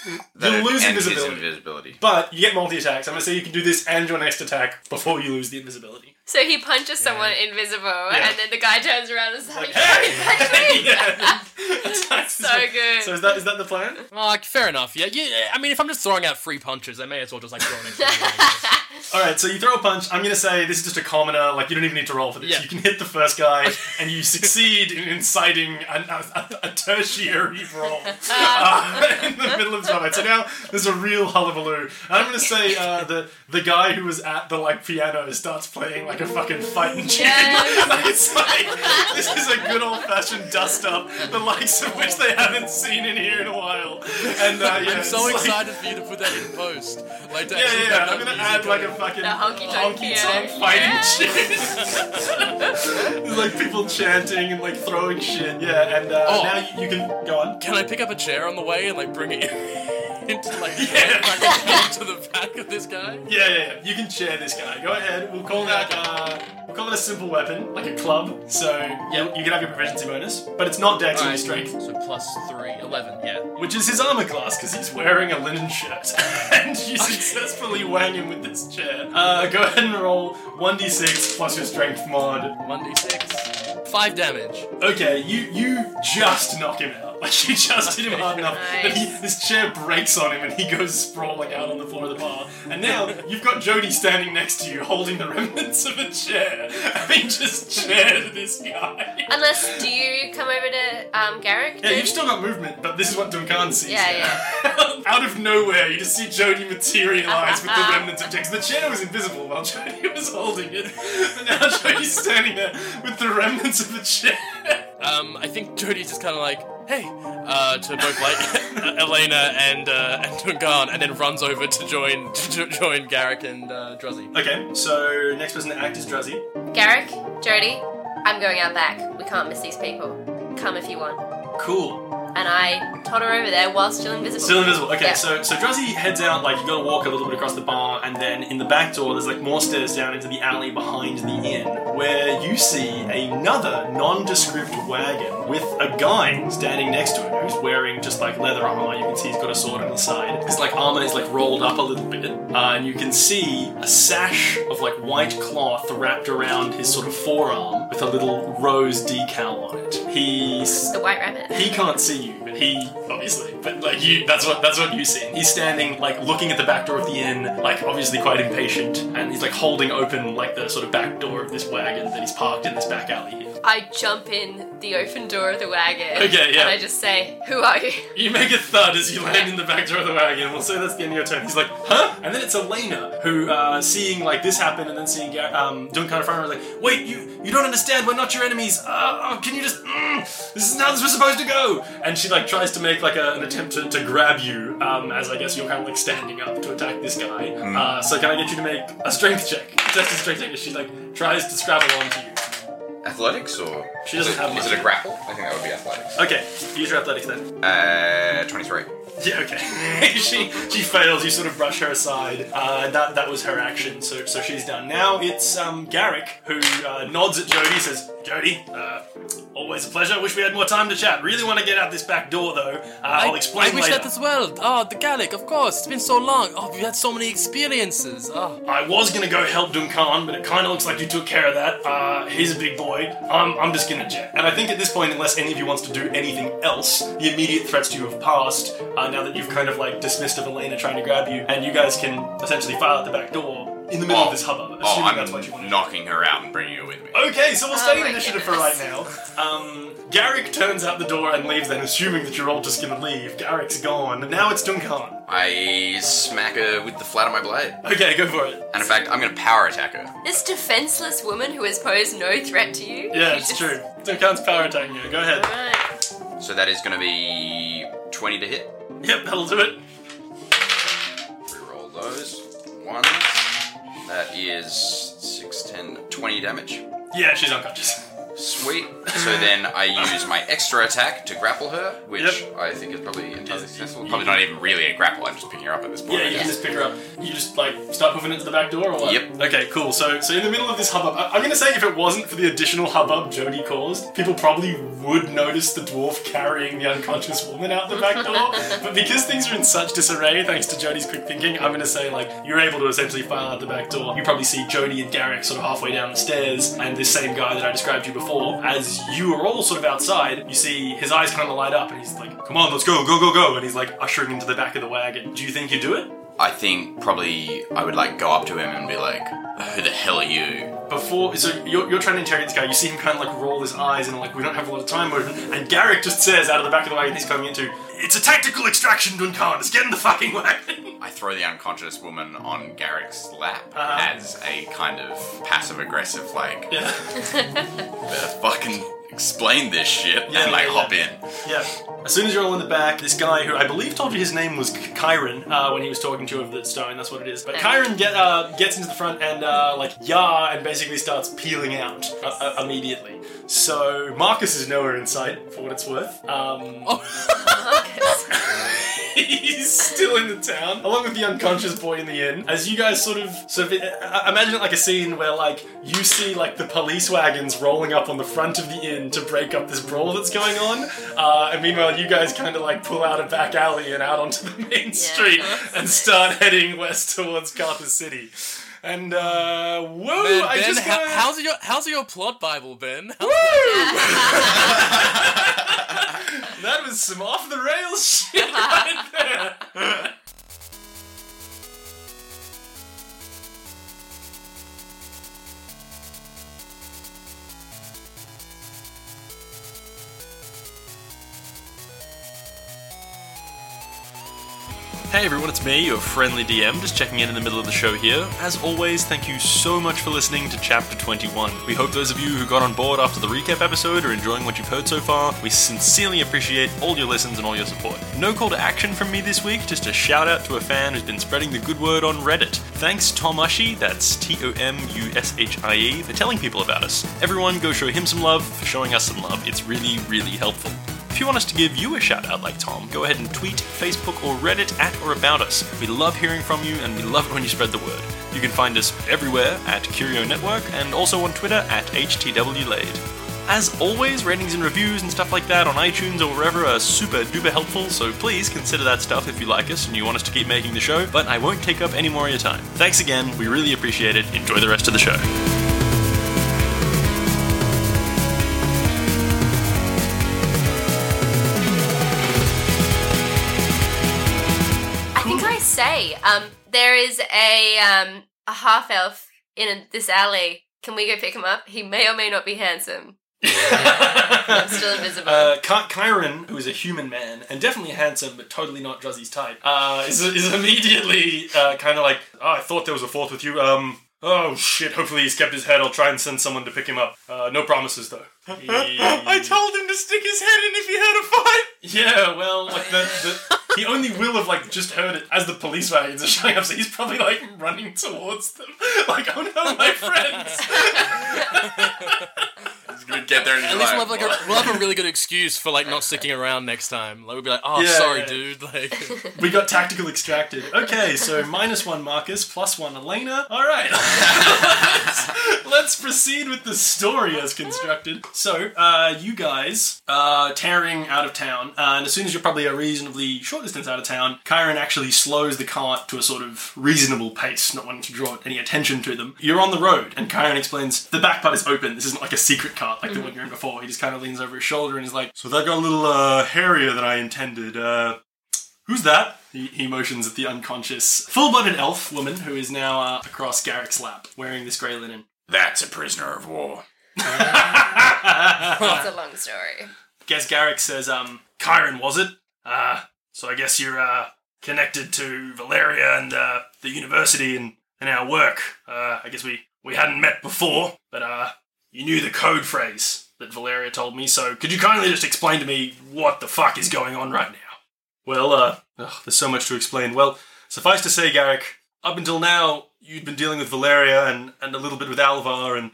You lose invisibility. invisibility. But you get multi attacks. I'm gonna say you can do this and your next attack before you lose the invisibility. So he punches someone invisible, and then the guy turns around and is like, Hey! "Punch yeah. Attacks so good. So is that is that the plan? like, fair enough. Yeah, yeah. I mean, if I'm just throwing out free punches, I may as well just like throw an extra. one, I guess. All right. So you throw a punch. I'm gonna say this is just a commoner. Like you don't even need to roll for this. Yeah. You can hit the first guy, and you succeed in inciting a, a, a tertiary brawl uh, in the middle of this fight. So now there's a real hullabaloo. And I'm gonna say uh, the the guy who was at the like piano starts playing like a fucking fighting tune. Yes. like, it's like this is a good old fashioned dust up, the likes of which they haven't seen in here in a while. And uh, yeah, I'm so it's like- excited for you to put that in post. Like, to yeah, yeah, yeah. I'm gonna add like a fucking The honky-tonk piano. fighting Yeah. shit. Like people chanting and like throwing shit. Yeah, and uh, Oh. now you, you can go on. Can I pick up a chair on the way and like bring it into like Yeah. back into the back of this guy? Yeah, yeah, yeah. You can chair this guy. Go ahead. We'll call that. Uh, we'll call it a simple weapon, like a club. So yeah, you can have your proficiency bonus, but it's not dex, only strength. So plus three, 11, yeah. Which is his armor class, because he's wearing a linen shirt. and you successfully wang him with this chair. Uh, go ahead and roll 1d6 plus your strength mod. 1d6. 5 damage. Okay, you you just knock him out. Like you just hit him hard enough that he, Nice. this chair breaks on him and he goes sprawling out on the floor of the bar. And now you've got Jody standing next to you, holding the remnants of a chair, having just chaired this guy. Unless, do you come over to um, Garrick? Yeah, you've still got movement, but this is what Duncan sees. Yeah, now. Out of nowhere, you just see Jody materialize with the remnants of Jax. The chair was invisible while Jody was holding it, but now Jody's standing there with the remnants of the chair. Um, I think Jody's just kind of like, hey, uh, to both like Elena and uh, and Duncan, and then runs over to join to join Garrick and uh, Druzzy. Okay, so next person to act is Druzzy. Garrick, Jody, I'm going out back. We can't miss these people. Come if you want. Cool. And I totter over there while still invisible. Still invisible. Okay, Yeah. so so Druzzy heads out like you gotta walk a little bit across the bar, and then in the back door there's like more stairs down into the alley behind the inn, where you see another nondescript wagon with a guy standing next to it who's wearing just like leather armor. You can see he's got a sword on the side. His like armor is like rolled up a little bit, uh, and you can see a sash of like white cloth wrapped around his sort of forearm with a little rose decal on it. He's The White Rabbit. he can't see you, but he obviously. But like you, that's what that's what you see. He's standing like looking at the back door of the inn, like obviously quite impatient, and he's like holding open like the sort of back door of this wagon that he's parked in this back alley here. I jump in the open door of the wagon. Okay, yeah. And I just say, Who are you? You make a thud as you land in the back door of the wagon. We'll say that's the end of your turn. He's like, huh? And then it's Elena who, uh, seeing like this happen and then seeing Gar- um, Duncan in front of her, is like, wait, you you don't understand. We're not your enemies. Uh, oh, can you just? Mm, this is not how this was supposed to go. And she like tries to make like a, an attempt to, to grab you, um, as I guess you're kind of like standing up to attack this guy. Uh, so can I get you to make a strength check? Test a strength check as she like tries to scrabble onto you. Athletics or She doesn't is it, have Is it a grapple? I think that would be athletics. Okay, use your athletics then. Uh, twenty-three. Yeah, okay. she she fails. You sort of brush her aside. Uh, that that was her action. So so she's done. Now it's um Garrick who uh, nods at Jody. Says, Jody, uh, always a pleasure. Wish we had more time to chat. Really want to get out this back door though. Uh, I'll explain I wish later. that as well. Oh, the Gallic, of course. It's been so long. Oh, we've had so many experiences. Oh. I was gonna go help Duncan, but it kind of looks like you took care of that. Uh, he's a big boy. I'm, I'm just gonna jet. And I think at this point, unless any of you wants to do anything else, the immediate threats to you have passed. Uh, now that you've kind of like dismissed of Elena trying to grab you, and you guys can essentially file out the back door in the middle of this hubbub. Oh, Assuming I'm that's what you want to do. knocking her out and bringing her with me. Okay, so we'll stay in my initiative for right now. Um, Garrick turns out the door and leaves then, assuming that you're all just gonna leave. Garrick's gone. Now it's Duncan. I smack her with the flat of my blade. Okay, go for it. And in fact, I'm going to power attack her. This defenseless woman who has posed no threat to you? Yeah, You it's just- true. Duncan's power attacking you. Go ahead. Right. So that is going to be 20 to hit. Yep, that'll do it. Reroll those. Ones. That is 6, 10, 20 damage. Yeah, she's unconscious. Sweet. So then I use my extra attack to grapple her, which Yep. I think is probably entirely Yes, successful. you- Probably not even really a grapple. I'm just picking her up at this point. Yeah, I you guess. can just pick her up. You just like start moving into the back door, or what? Yep. Okay, cool. So, so in the middle of this hubbub, I- I'm gonna say if it wasn't for the additional hubbub Jody caused, people probably would notice the dwarf carrying the unconscious woman out the back door. but because things are in such disarray, thanks to Jody's quick thinking, I'm gonna say like you're able to essentially file out the back door. You probably see Jody and Garrick sort of halfway down the stairs, and this same guy that I described to you before. As you are all sort of outside, you see his eyes kind of light up, and he's like, "Come on, let's go, go, go, go!" And he's like ushering into the back of the wagon. Do you think you do it? I think probably I would like go up to him and be like, "Who the hell are you?" before so you're, you're trying to interrogate this guy you see him kind of like roll his eyes and like we don't have a lot of time with and Garrick just says out of the back of the wagon he's coming into it's a tactical extraction Duncan just get in the fucking wagon I throw the unconscious woman on Garrick's lap Uh-huh. as a kind of passive aggressive, like, yeah better fucking explain this shit Yeah, and like yeah, hop yeah. in. yeah. As soon as you're all in the back this guy who I believe told you his name was K- Kyron uh, when he was talking to you over the stone. That's what it is. But Kyron get, uh, gets into the front and uh, like yah and basically starts peeling out uh, uh, immediately. So Marcus is nowhere in sight for what it's worth. Um, He's still in the town, along with the unconscious boy in the inn. As you guys sort of, sort of uh, imagine it like a scene where, like, you see like the police wagons rolling up on the front of the inn to break up this brawl that's going on, uh, and meanwhile you guys kind of like pull out a back alley and out onto the main street and start heading west towards Carthus City. And uh, whoa! Ben, I ben, just how- gotta- how's your how's your plot Bible, Ben? That was some off the rails shit right there. Hey everyone, it's me, your friendly DM, just checking in in the middle of the show here. As always, thank you so much for listening to Chapter 21. We hope those of you who got on board after the recap episode are enjoying what you've heard so far. We sincerely appreciate all your listens and all your support. No call to action from me this week, just a shout out to a fan who's been spreading the good word on Reddit. Thanks Tom Ushie, that's T O M U S H I E, for telling people about us. Everyone go show him some love for showing us some love. It's really, really helpful. If you want us to give you a shout out like Tom, go ahead and tweet, Facebook, or Reddit at or about us. We love hearing from you and we love it when you spread the word. You can find us everywhere at Curio Network and also on Twitter at HTWLade. As always, ratings and reviews and stuff like that on iTunes or wherever are super duper helpful, so please consider that stuff if you like us and you want us to keep making the show, but I won't take up any more of your time. Thanks again, we really appreciate it. Enjoy the rest of the show. Say, um, there is a um a half elf in this alley. Can we go pick him up? He may or may not be handsome. I'm still invisible. Uh, Ky- Kyron, who is a human man and definitely handsome, but totally not Druzzy's type, uh, is, is immediately uh, kind of like, oh, I thought there was a fourth with you. Um, oh shit. Hopefully he's kept his head. I'll try and send someone to pick him up. Uh, no promises though. I told him to stick his head in if he had a fight. Yeah, well, like the, the he only will have like just heard it as the police wagons are showing up, so he's probably like running towards them, like, oh no, my friends. He's gonna get there and At he's least we'll have like a we'll have a really good excuse for like not sticking around next time. Like we'll be like, oh, Yeah, sorry, yeah. dude. Like, We got tactical extracted. Okay, so minus one Marcus, plus one Elena. All right, let's, let's proceed with the story as constructed. So, uh, you guys are tearing out of town, uh, and as soon as you're probably a reasonably short distance out of town, Kyron actually slows the cart to a sort of reasonable pace, not wanting to draw any attention to them. You're on the road, and Kyron explains the back part is open. This isn't like a secret cart like the one you're in before. He just kind of leans over his shoulder and is like, "So that got a little uh, hairier than I intended. Uh, Who's that? He, he motions at the unconscious, full-blooded elf woman who is now uh, across Garrick's lap, wearing this grey linen. That's a prisoner of war. That's a long story. Guess Garrick says, um, Kyron, was it? Uh, so I guess you're, uh, connected to Valeria and, uh, the university and, and our work. Uh, I guess we, we hadn't met before, but, uh, you knew the code phrase that Valeria told me, so could you kindly just explain to me what the fuck is going on right now? Well, uh, ugh, there's so much to explain. Well, suffice to say, Garrick, up until now, you'd been dealing with Valeria and, and a little bit with Alvar, and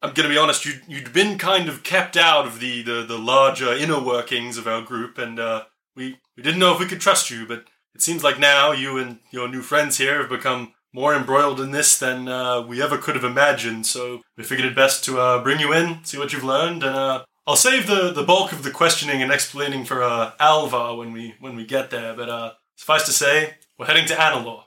I'm gonna be honest, you'd, you'd been kind of kept out of the, the, the larger inner workings of our group, and uh, we, we didn't know if we could trust you, but it seems like now you and your new friends here have become more embroiled in this than uh, we ever could have imagined, so we figured it best to uh, bring you in, see what you've learned, and uh, I'll save the, the bulk of the questioning and explaining for uh, Alvar when we when we get there, but uh, suffice to say, we're heading to Analor.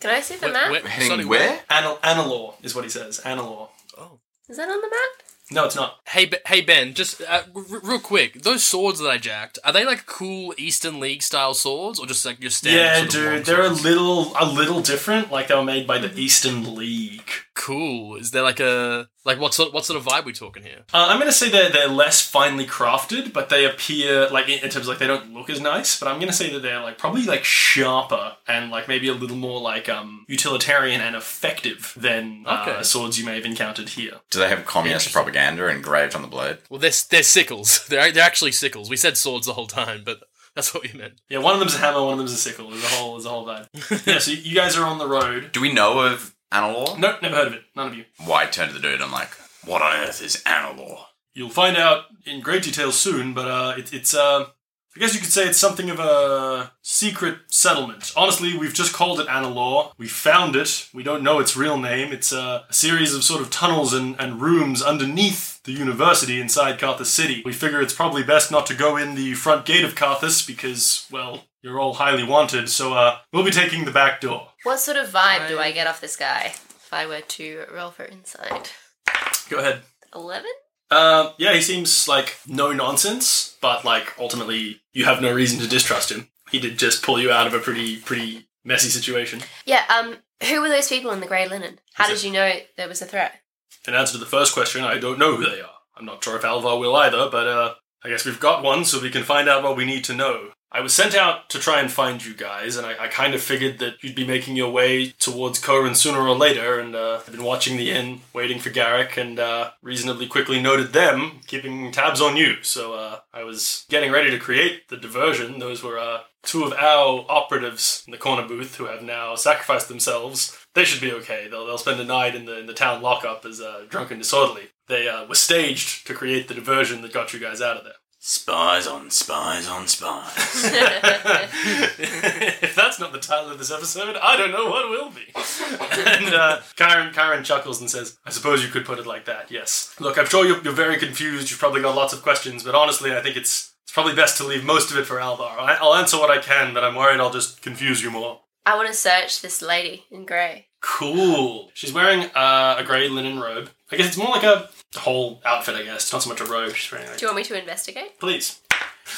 Can I see the where- map? where- Heading sorry, where? Anal- Analor is what he says. Analor. Oh. Is that on the map? No, it's not. Hey, Be- hey Ben, just uh, r- real quick, those swords that I jacked are they like cool Eastern League style swords, or just like your standard? Yeah, sort of long dude, they're a little a little different. Like they were made by the Eastern League. Cool. Is there like a like what sort what sort of vibe we talking here? Uh, I'm gonna say they're they're less finely crafted, but they appear like in, in terms of like they don't look as nice. But I'm gonna say that they're like probably like sharper and like maybe a little more like um utilitarian and effective than uh, Okay. swords you may have encountered here. Do they have communist propaganda engraved on the blade? Well, they're they're sickles. They're they're actually sickles. We said swords the whole time, but that's what we meant. Yeah, one of them's a hammer, one of them's a sickle. There's a whole there's a whole vibe. yeah, so you guys are on the road. Do we know of Analor? Nope, never heard of it. None of you. Why turn to the dude? I'm like, what on earth is Analor? You'll find out in great detail soon, but uh, it, it's uh, I guess you could say it's something of a secret settlement. Honestly, we've just called it Analor. We found it. We don't know its real name. It's uh, a series of sort of tunnels and, and rooms underneath the university inside Carthus City. We figure it's probably best not to go in the front gate of Carthus because, well, you're all highly wanted. So uh, we'll be taking the back door. What sort of vibe do I get off this guy if I were to roll for insight? Go ahead. 11? Uh, yeah, he seems like no nonsense, but like ultimately you have no reason to distrust him. He did just pull you out of a pretty pretty messy situation. Yeah, um, who were those people in the grey linen? How Is did you know there was a threat? In answer to the first question, I don't know who they are. I'm not sure if Alvar will either, but uh, I guess we've got one, so we can find out what we need to know. I was sent out to try and find you guys, and I, I kind of figured that you'd be making your way towards Corin sooner or later, and uh, I've been watching the inn, waiting for Garrick, and uh, reasonably quickly noted them, keeping tabs on you. So uh, I was getting ready to create the diversion. Those were uh, two of our operatives in the corner booth who have now sacrificed themselves. They should be okay. They'll, they'll spend a night in the in the town lockup as uh, drunk and disorderly. They uh, were staged to create the diversion that got you guys out of there. Spies on spies on spies. if that's not the title of this episode, I don't know what will be. and uh, Kyron, Kyron chuckles and says, I suppose you could put it like that, yes. Look, I'm sure you're, you're very confused. You've probably got lots of questions, but honestly, I think it's, it's probably best to leave most of it for Alvar. I, I'll answer what I can, but I'm worried I'll just confuse you more. I want to search this lady in grey. Cool. She's wearing uh, a grey linen robe. I guess it's more like a whole outfit, I guess. Not so much a robe. She's wearing like, Do you want me to investigate? Please.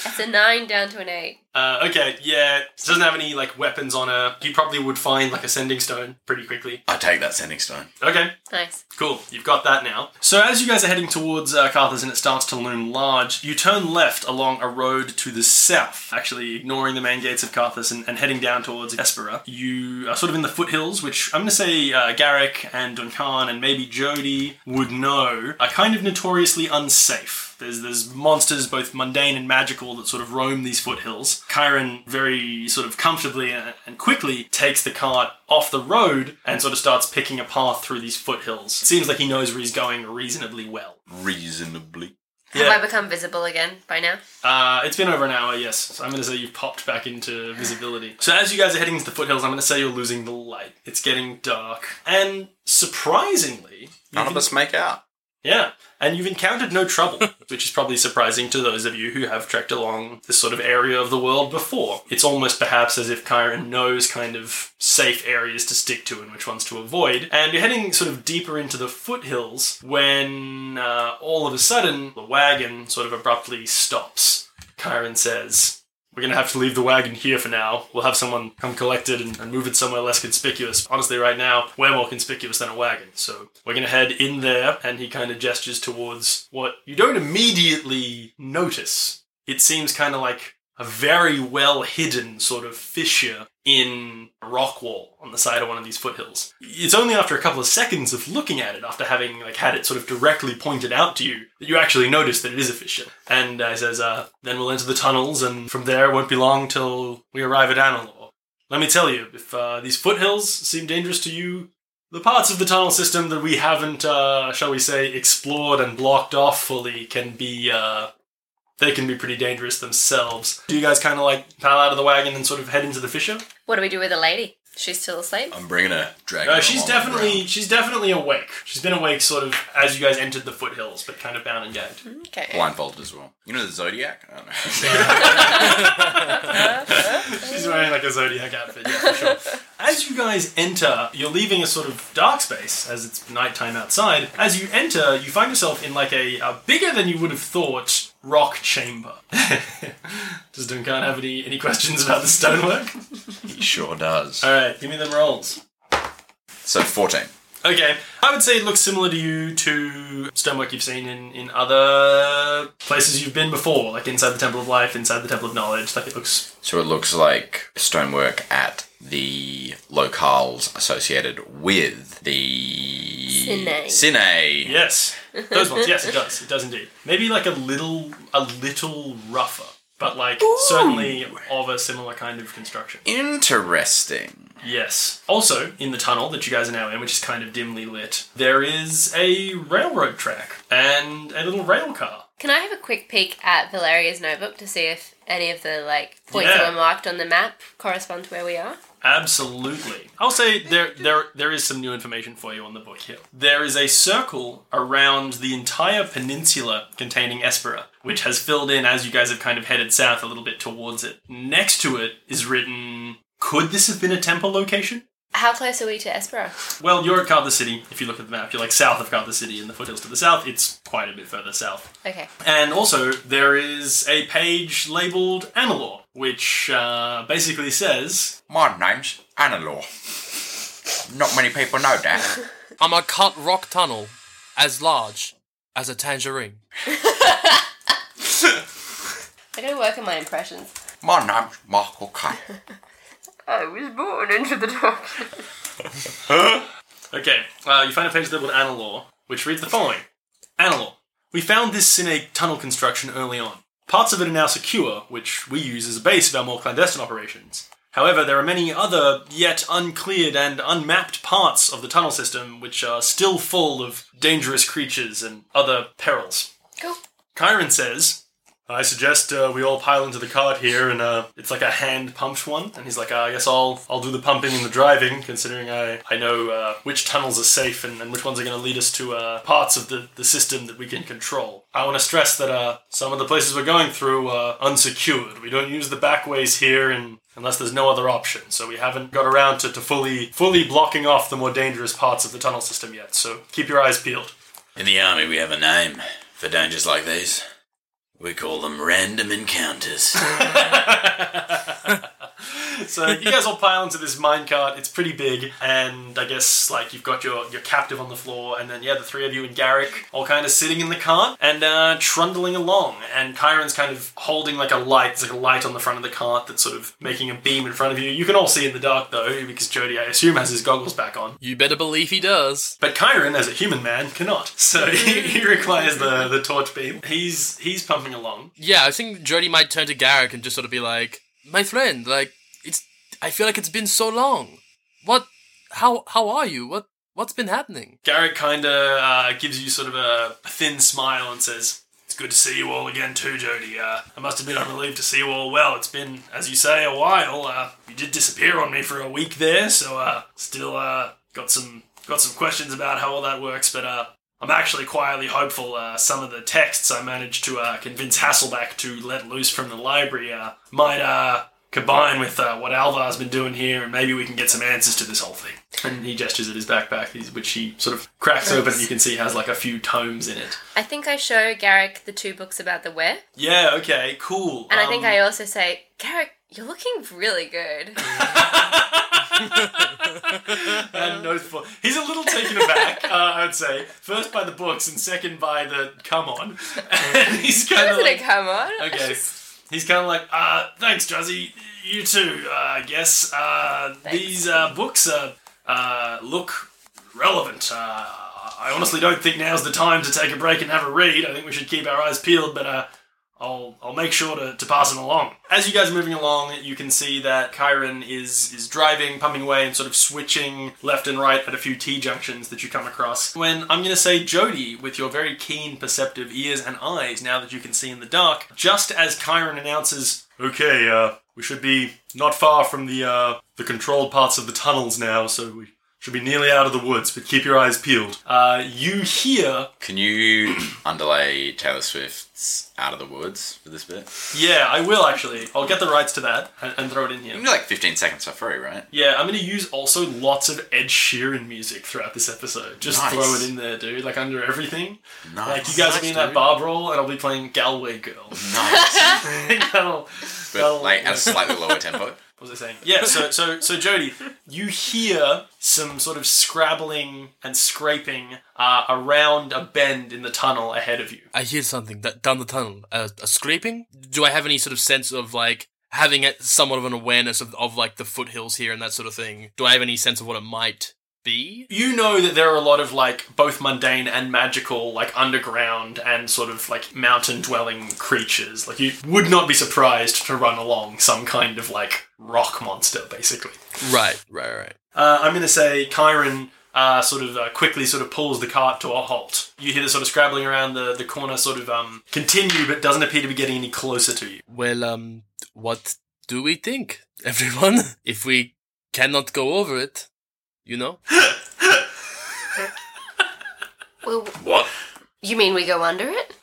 That's a nine down to an eight. Uh, okay, yeah, she doesn't have any like weapons on her. You probably would find like a sending stone pretty quickly. I take that sending stone. Okay, Nice. Cool, you've got that now. So as you guys are heading towards uh, Carthus and it starts to loom large, you turn left along a road to the south, actually ignoring the main gates of Carthus and, and heading down towards Espera. You are sort of in the foothills, which I'm going to say uh, Garrick and Duncan and maybe Jody would know are kind of notoriously unsafe. There's, there's monsters, both mundane and magical, that sort of roam these foothills. Chiron very sort of comfortably and and quickly takes the cart off the road and sort of starts picking a path through these foothills. It seems like he knows where he's going reasonably well. Reasonably. Have I become visible again by now? Uh, it's been over an hour, yes. So I'm going to say you've popped back into visibility. So as you guys are heading into the foothills, I'm going to say you're losing the light. It's getting dark. And surprisingly, None of us make out. Yeah, and you've encountered no trouble, which is probably surprising to those of you who have trekked along this sort of area of the world before. It's almost perhaps as if Chiron knows kind of safe areas to stick to and which ones to avoid. And you're heading sort of deeper into the foothills when uh, all of a sudden the wagon sort of abruptly stops. Chiron says, we're gonna have to leave the wagon here for now. We'll have someone come collect it and, and move it somewhere less conspicuous. Honestly, right now, we're more conspicuous than a wagon. So we're gonna head in there, and he kind of gestures towards what you don't immediately notice. It seems kind of like a very well hidden sort of fissure in a rock wall on the side of one of these foothills. It's only after a couple of seconds of looking at it, after having like had it sort of directly pointed out to you, that you actually notice that it is a fissure. And uh, says, uh, "Then we'll enter the tunnels, and from there it won't be long till we arrive at Analor. Let me tell you, if uh, these foothills seem dangerous to you, the parts of the tunnel system that we haven't, uh, shall we say, explored and blocked off fully can be." Uh, they can be pretty dangerous themselves. Do you guys kind of like pile out of the wagon and sort of head into the fissure? What do we do with the lady? She's still asleep? I'm bringing a dragon. Uh, she's along the definitely ground. she's definitely awake. She's been awake sort of as you guys entered the foothills, but kind of bound and gagged. Okay. blindfolded as well. You know the Zodiac? I don't know. She's wearing like a zodiac outfit, yeah, for sure. As you guys enter, you're leaving a sort of dark space as it's nighttime outside. As you enter, you find yourself in like a, a bigger than you would have thought rock chamber. Does Duncan have any, any questions about the stonework? he sure does. Alright, give me them rolls. So 14. Okay, I would say it looks similar to you to stonework you've seen in, in other places you've been before, like inside the Temple of Life, inside the Temple of Knowledge. Like it looks. So it looks like stonework at the locales associated with the Cine. Cine. Yes, those ones. Yes, it does. It does indeed. Maybe like a little, a little rougher, but like certainly of a similar kind of construction. Interesting. Yes. Also, in the tunnel that you guys are now in, which is kind of dimly lit, there is a railroad track and a little rail car. Can I have a quick peek at Valeria's notebook to see if any of the like points Yeah. that were marked on the map correspond to where we are? Absolutely. I'll say there there there is some new information for you on the book here. There is a circle around the entire peninsula containing Espera, which has filled in as you guys have kind of headed south a little bit towards it. Next to it is written Could this have been a temple location? How close are we to Espera? Well, you're at Carthus City. If you look at the map, you're like south of Carthus City in the foothills to the south. It's quite a bit further south. Okay. And also, there is a page labeled Analor, which uh, basically says My name's Analor. Not many people know that. I'm a cut rock tunnel as large as a tangerine. I gotta work on my impressions. My name's Michael Kay. I was born into the dark. Okay, uh, you find a page labeled Analor, which reads the following Analor. We found this in a tunnel construction early on. Parts of it are now secure, which we use as a base of our more clandestine operations. However, there are many other, yet uncleared and unmapped parts of the tunnel system which are still full of dangerous creatures and other perils. Cool. Chiron says, I suggest uh, we all pile into the cart here, and uh, it's like a hand pumped one. And he's like, uh, I guess I'll I'll do the pumping and the driving, considering I I know uh, which tunnels are safe and, and which ones are going to lead us to uh, parts of the, the system that we can control. I want to stress that uh, some of the places we're going through are unsecured. We don't use the back ways here, and unless there's no other option. So we haven't got around to, to fully fully blocking off the more dangerous parts of the tunnel system yet. So keep your eyes peeled. In the army, we have a name for dangers like these. We call them random encounters. So you guys all pile into this minecart. It's pretty big, and I guess like you've got your your captive on the floor, and then yeah, the three of you and Garrick all kind of sitting in the cart and uh, trundling along. And Kyron's kind of holding like a light. There's like a light on the front of the cart that's sort of making a beam in front of you. You can all see in the dark though, because Jody, I assume, has his goggles back on. You better believe he does. But Chiron, as a human man, cannot. So he, he requires the, the torch beam. He's he's pumping along. Yeah, I think Jody might turn to Garrick and just sort of be like, "My friend, like. I feel like it's been so long. What? How? How are you? What? What's been happening?" Garrick kind of uh, gives you sort of a, thin smile and says, It's good to see you all again, too, Jody. Uh, I must admit, I'm relieved to see you all well. It's been, as you say, a while. Uh, you did disappear on me for a week there, so uh, still uh, got some got some questions about how all that works, but uh, I'm actually quietly hopeful uh, some of the texts I managed to uh, convince Hasselback to let loose from the library uh, might combine with uh, what Alvar's been doing here, and maybe we can get some answers to this whole thing. And he gestures at his backpack, which he sort of cracks open. and You can see has like a few tomes in it. I think I show Garrick the two books about the where, Yeah, okay, cool. and I think Um, I also say, Garrick, you're looking really good. and for he's a little taken aback. Uh, I would say first by the books and second by the come on. And he's kind of like, come on? okay. He's kind of like, uh, thanks, Druzzy. You too, uh, I guess. Uh, these uh, books uh, uh, look relevant. Uh, I honestly don't think now's the time to take a break and have a read. I think we should keep our eyes peeled, but uh, I'll I'll make sure to, to pass them along. As you guys are moving along, you can see that Kyron is is driving, pumping away, and sort of switching left and right at a few T junctions that you come across. When I'm going to say Jody, with your very keen, perceptive ears and eyes, now that you can see in the dark, just as Kyron announces, "Okay, uh, we should be not far from the uh, the controlled parts of the tunnels now, so we." Should be nearly out of the woods, but keep your eyes peeled. Uh, you hear Can you underlay Taylor Swift's Out of the Woods for this bit? Yeah, I will actually. I'll get the rights to that and, and throw it in You here. can do like 15 seconds for free, right? Yeah, I'm going to use also lots of Ed Sheeran music throughout this episode. Just Nice. throw it in there, dude. Like under everything. Nice. Like you guys will be in that dude. Barb role, and I'll be playing Galway Girl. Nice. that'll, but that'll- like at a slightly lower tempo. What was I saying? Yeah. So so so Jody, you hear some sort of scrabbling and scraping uh, around a bend in the tunnel ahead of you. I hear something down the tunnel. Uh, a scraping. Do I have any sort of sense of like having a, somewhat of an awareness of, of like the foothills here and that sort of thing? Do I have any sense of what it might be? you know that there are a lot of like both mundane and magical like underground and sort of like mountain dwelling creatures like you would not be surprised to run along some kind of like rock monster basically Right, right, right. uh, i'm going to say Chiron uh, sort of uh, quickly sort of pulls the cart to a halt you hear the sort of scrabbling around the, the corner sort of um, continue but doesn't appear to be getting any closer to you Well, um, what do we think, everyone? If we cannot go over it, you know? Well, What? you mean we go under it?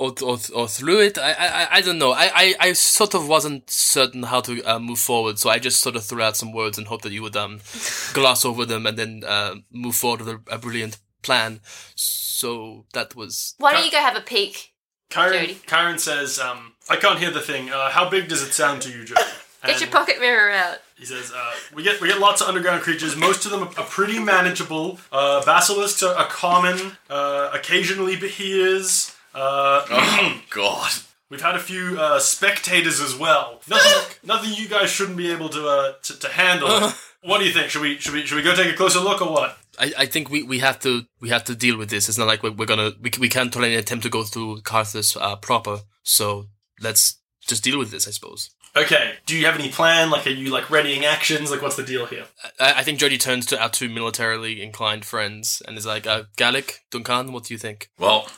or, or, or through it. I, I, I don't know. I, I, I sort of wasn't certain how to uh, move forward, so I just sort of threw out some words and hoped that you would um, gloss over them and then uh, move forward with a, a brilliant plan. So that was. Why don't you go have a peek? Chiron, Jody. Says um, i can't hear the thing uh, how big does it sound to you Jody? Get your pocket mirror out. He says, uh, "We get we get lots of underground creatures. Most of them are, are pretty manageable. Uh, basilisks are, are common. Uh, occasionally behears. Uh, Oh, God. we've had a few uh, spectators as well. Nothing, nothing you guys shouldn't be able to uh, to, to handle. what do you think? Should we should we should we go take a closer look or what? I, I think we, we have to we have to deal with this. It's not like we're, we're gonna we, we can't totally attempt to go through Carthus uh, proper. So let's just deal with this, I suppose. Okay. Do you have any plan? Like, are you like readying actions? Like, what's the deal here? I, I think Jody turns to our two militarily inclined friends and is like, uh, Gallic, Duncan, what do you think? Well,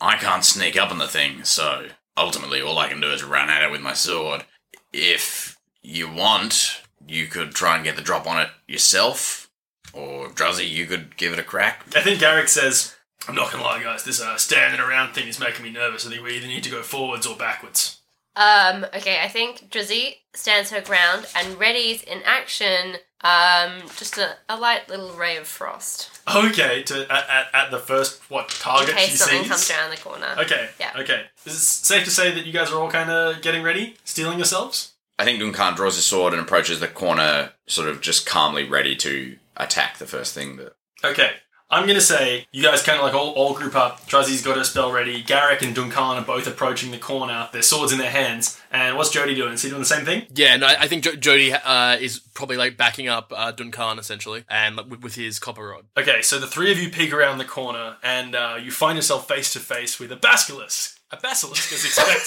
I can't sneak up on the thing, so ultimately all I can do is run at it with my sword. If you want, you could try and get the drop on it yourself, or Druzzy, you could give it a crack. I think Garrick says, "I'm not gonna lie, guys. This uh, standing around thing is making me nervous. I think we either need to go forwards or backwards." Um, okay, I think Drizzy stands her ground and readies in action um, just a, a light little ray of frost. Okay, to at, at, at the first what In target she case something sees. comes around the corner. Okay. Yeah. Okay. Is it safe to say that you guys are all kind of getting ready, steeling yourselves? I think Duncan draws his sword and approaches the corner, sort of just calmly ready to attack the first thing that. Okay. I'm gonna say you guys kind of like all, all group up. Druzzy's got her spell ready. Garrick and Duncan are both approaching the corner, their swords in their hands. And what's Jody doing? Is he doing the same thing? Yeah, no, I think jo- Jody uh, is probably like backing up uh, Duncan essentially, and like, with, with his copper rod. Okay, so the three of you peek around the corner, and uh, you find yourself face to face with a basilisk. A basilisk, as expected.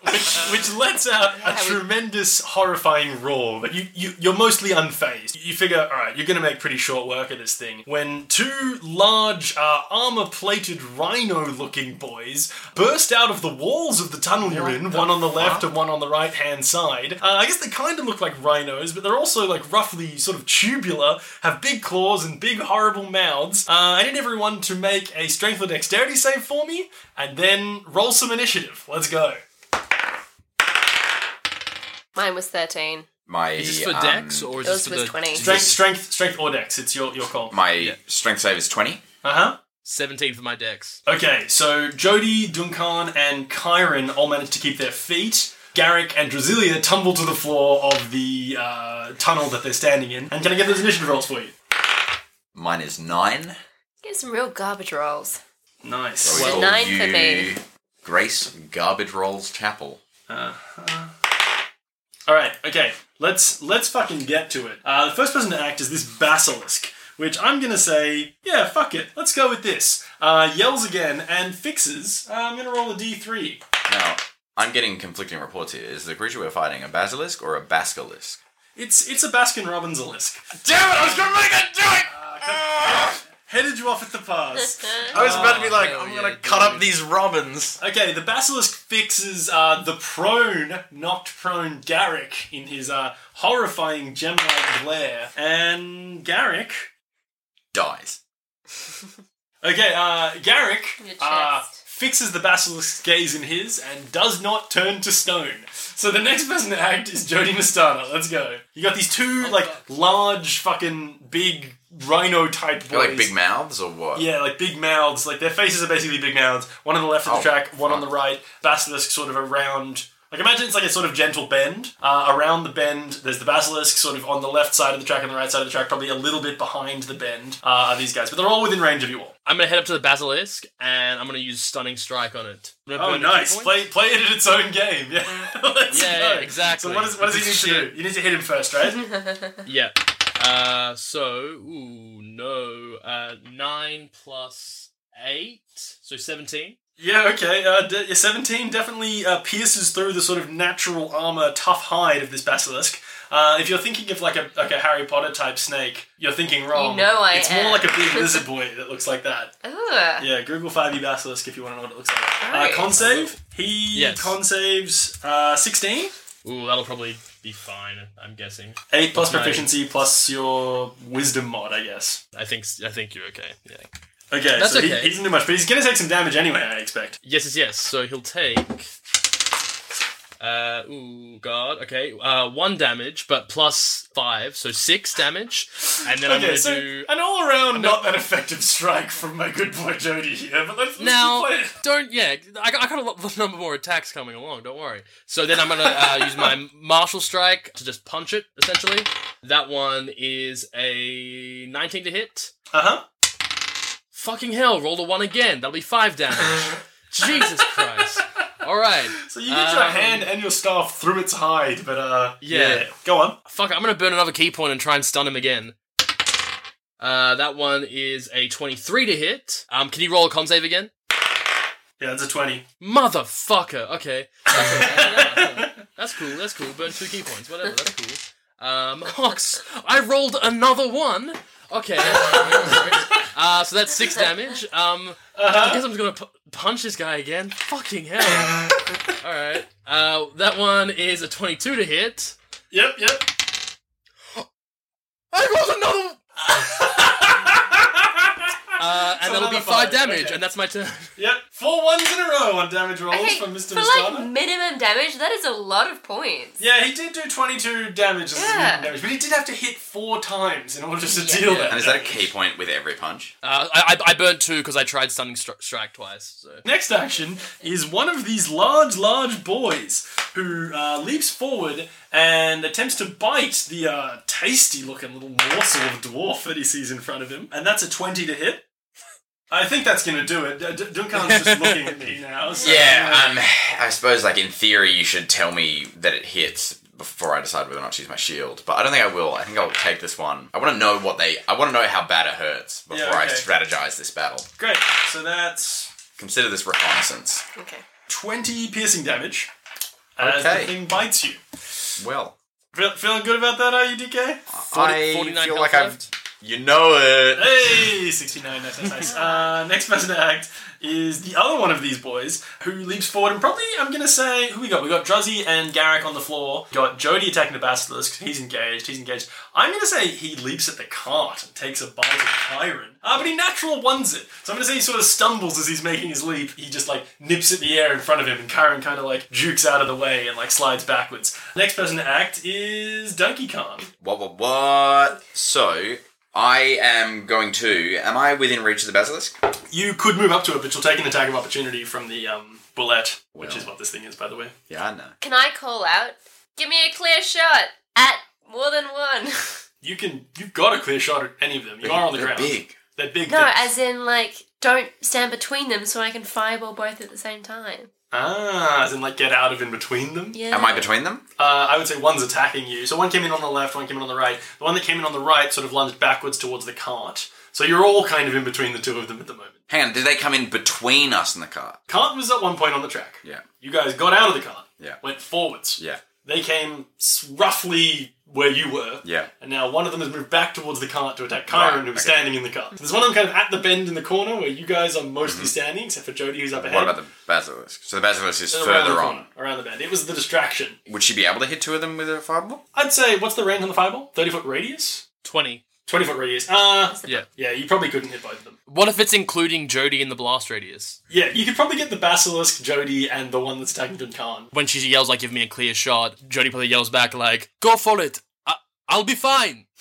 which, which lets out a we- tremendous, horrifying roar, but you, you, you're mostly unfazed. You figure, alright, you're gonna make pretty short work of this thing. When two large, uh, armor plated rhino looking boys burst out of the walls of the tunnel you're in, one on the left and one on the right hand side. Uh, I guess they kind of look like rhinos, but they're also like roughly sort of tubular, have big claws and big horrible mouths. Uh, I need everyone to make a strength or dexterity save for me, and then roll some initiative. Let's go. Mine was 13. My Is this for um, Dex or is Yours this for was the 20. Strength, strength, strength or dex. It's your your call. my strength save is twenty. Uh huh. seventeen for my Dex? Okay, so Jody, Duncan, and Kyron all managed to keep their feet. Garrick and Drasilia tumble to the floor of the uh, tunnel that they're standing in. And can I get those initiative rolls for you? Mine is nine. Get some real garbage rolls. Nice. So we Well, call nine for you me. Grace Garbage Rolls Chapel. Uh-huh. All right, okay. Let's let's fucking get to it. Uh, the first person to act is this basilisk, which I'm gonna say, yeah, fuck it. Let's go with this. Uh, yells again and fixes. Uh, I'm gonna roll a d3. Now, I'm getting conflicting reports here. Is the creature we're fighting a basilisk or a basilisk? It's it's a Baskin Robbins lisk. Damn it! I was gonna make it do it! Headed you off at the pass. I was about to be like, hell I'm yeah, gonna cut up dude. these robins. Okay, the basilisk fixes uh, the prone, knocked prone Garrick in his uh, horrifying gem-like glare, and Garrick. Dies. Okay, uh, Garrick Your uh, chest. Fixes the basilisk's gaze in his and does not turn to stone. So the next person to act is Jody Nastana. Let's go. You got these two oh, like large, fucking big rhino type boys. They're like big mouths or what? Yeah, like big mouths. Like their faces are basically big mouths. One on the left of the Oh, track, one on the right. Basilisk sort of around. Like imagine it's like a sort of gentle bend. Uh, around the bend, there's the basilisk sort of on the left side of the track and the right side of the track, probably a little bit behind the bend. Uh, are these guys, but they're all within range of you all. I'm gonna head up to the basilisk and I'm gonna use stunning strike on it. Oh, burn a ki nice! Play play it at its own game. Yeah, Let's Yeah, go. yeah, exactly. So what, is, what does he need It's to do? You need to hit him first, right? Yeah. Uh, so ooh no. Uh, nine plus eight, so seventeen. Yeah, okay. Uh, d- 17 definitely uh, pierces through the sort of natural armor, tough hide of this basilisk. Uh, if you're thinking of like a like a Harry Potter type snake, you're thinking wrong. know I It's am. more like a big lizard boy that looks like that. Ugh. Yeah, Google 5e basilisk if you want to know what it looks like. Uh, con save. He Yes. con saves uh, 16. Ooh, that'll probably be fine. I'm guessing. 8 plus That's my- proficiency plus your wisdom mod, I guess. I think I think you're okay. Yeah. Okay, That's so he- okay. He, doesn't do much, but he's going to take some damage anyway, I expect. Yes, yes, yes. So he'll take. Uh, ooh, God. Okay. Uh, one damage, but plus five, so six damage. And then I'm Okay, gonna so do. an all around not that effective strike from my good boy Jody here, but let's, let's Now, play it. don't yeah. I, I got a lot, number more attacks coming along. Don't worry. So then I'm gonna uh, use my martial strike to just punch it. Essentially, that one is a 19 to hit. Uh huh. Fucking hell! Roll a one again. That'll be five damage. Jesus Christ! All right. So you get your Um, hand and your staff through its hide, but uh, Yeah. Go on. Fuck, I'm gonna burn another ki point and try and stun him again. Uh, that one is a 23 to hit. Um, can you roll a con save again? Yeah, that's a twenty. Motherfucker. Okay. That's, okay. that's cool. That's cool. Burn two ki points. Whatever. That's cool. Um, Ox, I rolled another one. Okay. uh, so that's six damage. Um, I guess I'm just gonna pu- punch this guy again. Fucking hell. All right. Uh, that one is a 22 to hit. Yep, yep. I rolled another. Uh, and So that'll be five five, damage, okay. and that's my turn. Yep, four ones in a row on damage rolls Okay, from Mr. for Mastana. like minimum damage, that is a lot of points. Yeah, he did do 22 damage as Yeah. minimum damage, but he did have to hit four times in order to Yeah. deal Yeah. that. And is that a ki point with every punch? Uh, I, I I burnt two because I tried stunning stri- strike twice. So Next action is one of these large, large boys who uh, leaps forward and attempts to bite the uh, tasty-looking little morsel of dwarf that he sees in front of him, and that's a 20 to hit. I think that's going to do it. D- D- Duncan's just looking at me now. So, Yeah, um, I suppose, like, in theory, you should tell me that it hits before I decide whether or not to use my shield. But I don't think I will. I think I'll take this one. I want to know what they. I want to know how bad it hurts before Yeah, I strategize this battle. Great. So that's Consider this reconnaissance. Okay. 20 piercing damage as Okay. the thing bites you. Well, Feel, feeling good about that, are you, DK? I feel health like I've. You know it. Hey, 69, nice, nice, nice. Uh, next person to act is the other one of these boys who leaps forward and probably, I'm going to say, who we got? We got Druzzy and Garrick on the floor. Got Jody attacking the Basilisk. He's engaged, he's engaged. I'm going to say he leaps at the cart and takes a bite of Kyron. Uh, but he natural ones it. So I'm going to say he sort of stumbles as he's making his leap. He just like nips at the air in front of him and Kyron kind of like jukes out of the way and like slides backwards. Next person to act is Donkey Kong. What, what, what? So, I am going to. Am I within reach of the basilisk? You could move up to it, but you'll take an attack of opportunity from the um, bulette, which Well. is what this thing is, by the way. Yeah, I know. Can I call out? Give me a clear shot at more than one. You can. You've got a clear shot at any of them. You are on the They're ground. big. They're big. no, things. as in like don't stand between them so I can fireball both at the same time. Ah, as in like get out of in between them. Yeah. Am I between them? Uh, I would say one's attacking you. So one came in on the left, one came in on the right. The one that came in on the right sort of lunged backwards towards the cart. So you're all kind of in between the two of them at the moment. Hang on, did they come in between us and the cart? Cart was at one point on the track. Yeah. You guys got out of the cart. Yeah. Went forwards. Yeah. They came s- roughly where you were. Yeah. And now one of them has moved back towards the cart to attack Kyron, Right, who's okay. standing in the cart. There's one of them kind of at the bend in the corner where you guys are mostly standing, except for Jody, who's up ahead. Mm-hmm. What about the basilisk? So the basilisk is Around further the on. around the bend. It was the distraction. Would she be able to hit two of them with a fireball? I'd say, what's the range on the fireball? 30 foot radius? twenty. 20 foot radius. Uh, Yeah. yeah, you probably couldn't hit both of them. What if it's including Jody in the blast radius? Yeah, you could probably get the Basilisk, Jody, and the one that's attacking Khan. When she yells like, "Give me a clear shot," Jody probably yells back like, "Go for it. I- I'll be fine."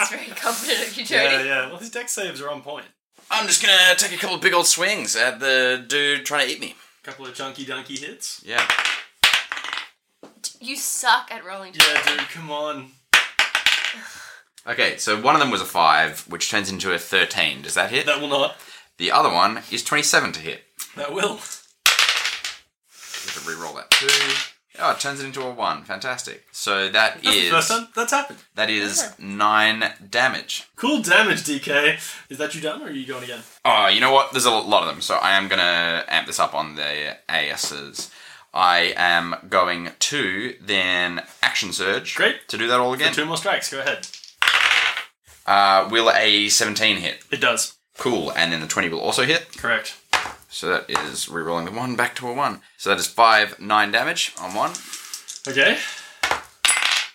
It's very confident of you, Jody. Yeah, yeah. Well, his Dex saves are on point. I'm just gonna take a couple of big old swings at the dude trying to eat me. A couple of chunky dunky hits. Yeah. You suck at rolling. Yeah, dude, come on. Okay, so one of them was a five, which turns into a thirteen. Does that hit? That will not. The other one is twenty-seven to hit. That will. We have to re-roll that too. Oh, it turns it into a one. Fantastic. So that That's the is first time that's happened. that is nine damage. Cool damage, DK. Is that you done, or are you going again? Oh, you know what? There's a lot of them, so I am gonna amp this up on the ASs. I am going to then action surge. Great. To do that all again. Two more strikes. Go ahead. Uh, will a 17 hit? It does. Cool. And then the 20 will also hit. Correct. So that is re-rolling the one back to a one. So that is five nine damage on one, Okay.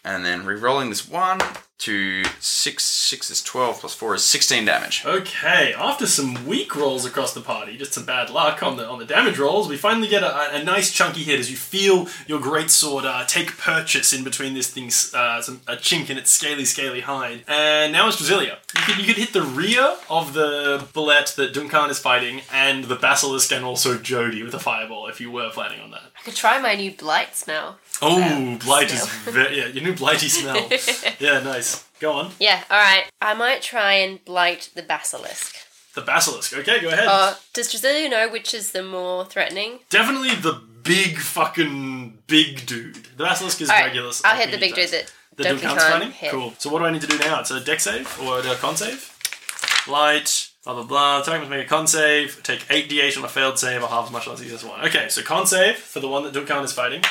and then re-rolling this one to six. Six is 12 plus four is 16 damage. Okay, after some weak rolls across the party, just some bad luck on the on the damage rolls, we finally get a, a nice chunky hit as you feel your great sword uh, take purchase in between this thing's uh, some, a chink in its scaly, scaly hide. And now it's Drasilia. You could, you could hit the rear of the bulette that Duncan is fighting, and the basilisk, and also Jody with a fireball if you were planning on that. I could try my new blight smell. Oh, blight is smell. very yeah, your new blighty smell. yeah, nice. Go on. Yeah, alright. I might try and blight the basilisk. The basilisk. Okay, go ahead. Uh, does Drasilia know which is the more threatening? Definitely the big fucking big dude. The basilisk is Alright, regular. I'll hit the big dude that The Donkey Duncan's Kong fighting? hit. Cool. So what do I need to do now? It's a Dex save or a con save? Light, blah blah blah. Attack must make a con save. Take 8d8 on a failed save or half as much as easy as one. Okay, so con save for the one that Duncan is fighting.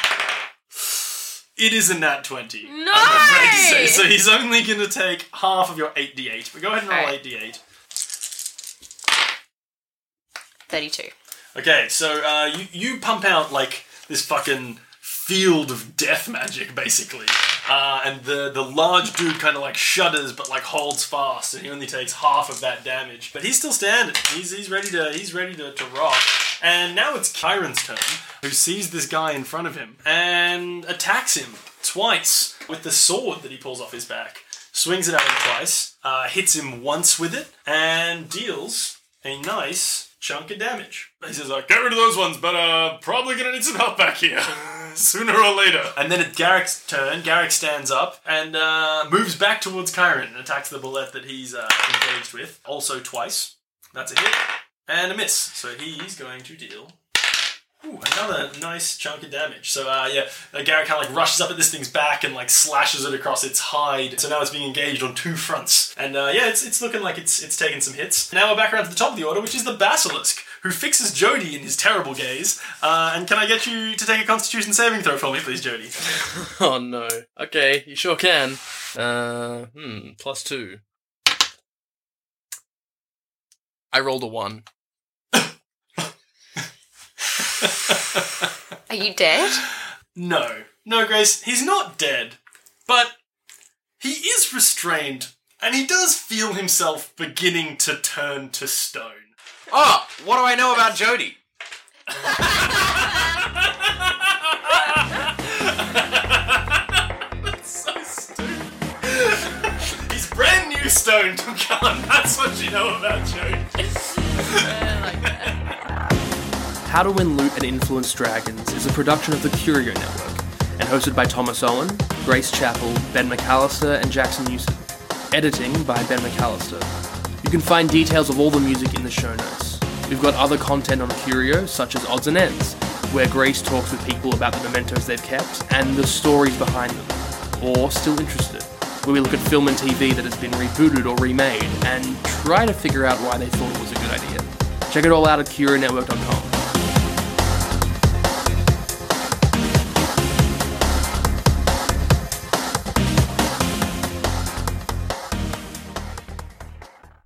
It is a nat 20. I'm afraid to say. So he's only going to take half of your 8d8. But go ahead and roll Alright. 8d8. 32. Okay, so uh, you you pump out like this fucking field of death magic, basically. Uh, and the the large dude kind of like shudders, but like holds fast, and he only takes half of that damage. But he's still standing. He's he's ready to he's ready to, to rock. And now it's Kyron's turn, who sees this guy in front of him and attacks him twice with the sword that he pulls off his back. Swings it at him twice, uh, hits him once with it, and deals a nice chunk of damage. He says, like, get rid of those ones, but uh, probably gonna need some help back here. Sooner or later. And then it's Garrick's turn. Garrick stands up and uh, moves back towards Kyron and attacks the bulette that he's uh, engaged with. Also twice. That's a hit. And a miss. So he's going to deal Ooh, another nice chunk of damage. So uh, yeah, uh, Garrick kind of like rushes up at this thing's back and like slashes it across its hide. So now it's being engaged on two fronts, and uh, yeah, it's, it's looking like it's it's taking some hits. Now we're back around to the top of the order, which is the Basilisk, who fixes Jody in his terrible gaze. Uh, and can I get you to take a Constitution saving throw for me, please, Jody? Oh no. Okay, you sure can. Uh, hmm, plus two. I rolled a one. Are you dead? No, no, Grace, he's not dead, but he is restrained, and he does feel himself beginning to turn to stone. Oh, what do I know about Jody? so stupid. He's brand new stone, Tukan. That's what you know about Jody. How to Win Loot and Influence Dragons is a production of the Curio Network and hosted by Thomas Owen, Grace Chappell, Ben McAllister, and Jackson Newsom. Editing by Ben McAllister. You can find details of all the music in the show notes. We've got other content on Curio, such as Odds and Ends, where Grace talks with people about the mementos they've kept and the stories behind them, or Still Interested, where we look at film and TV that has been rebooted or remade and try to figure out why they thought it was a good idea. Check it all out at CurioNetwork.com.